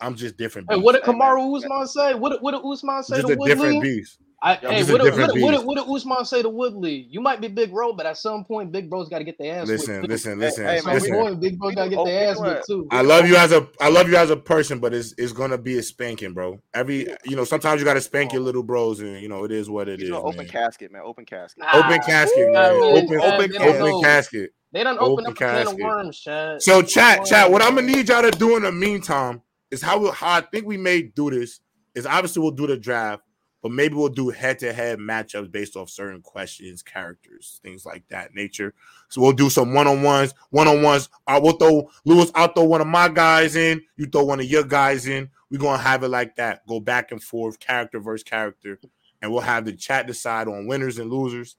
I'm just different. Hey, what did Kamaru Usman say? What did, what did Usman say? Just a different beast. I, hey, what, did, what, what, what, did Usman say to Woodley? You might be Big Bro, but at some point, Big Bro's got to get their ass. Listen, listen, listen. Hey, man, listen. Point, Big Bro got to get their ass whipped too. I love you as a, I love you as a person, but it's it's gonna be a spanking, bro. Every, you know, sometimes you got to spank your little bros, and you know, it is what it is. Open man. casket, man. Open casket. Open casket, man. Open, open, open casket. They don't open, up a can of worms, chat. So, chat, chat. What I'm gonna need y'all to do in the meantime is how we, how I think we may do this is obviously we'll do the draft but maybe we'll do head-to-head matchups based off certain questions, characters, things like that nature. So we'll do some one-on-ones, one-on-ones. I will throw Lewis. I'll throw one of my guys in. You throw one of your guys in. We're gonna have it like that. Go back and forth, character versus character, and we'll have the chat decide on winners and losers.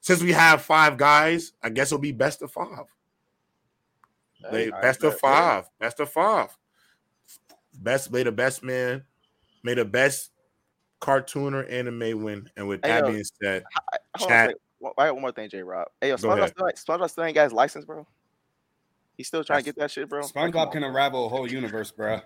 Since we have five guys, I guess it'll be best of five. Hey, best of five. Best of five. Best play the best man. May the best cartoon or anime win. And with that being said, chat. I got one more thing, J Rob. Hey, yo, SpongeBob still, SpongeBob still ain't got his license, bro. He's still trying That's, to get that shit, bro. SpongeBob can unravel a whole universe, bro.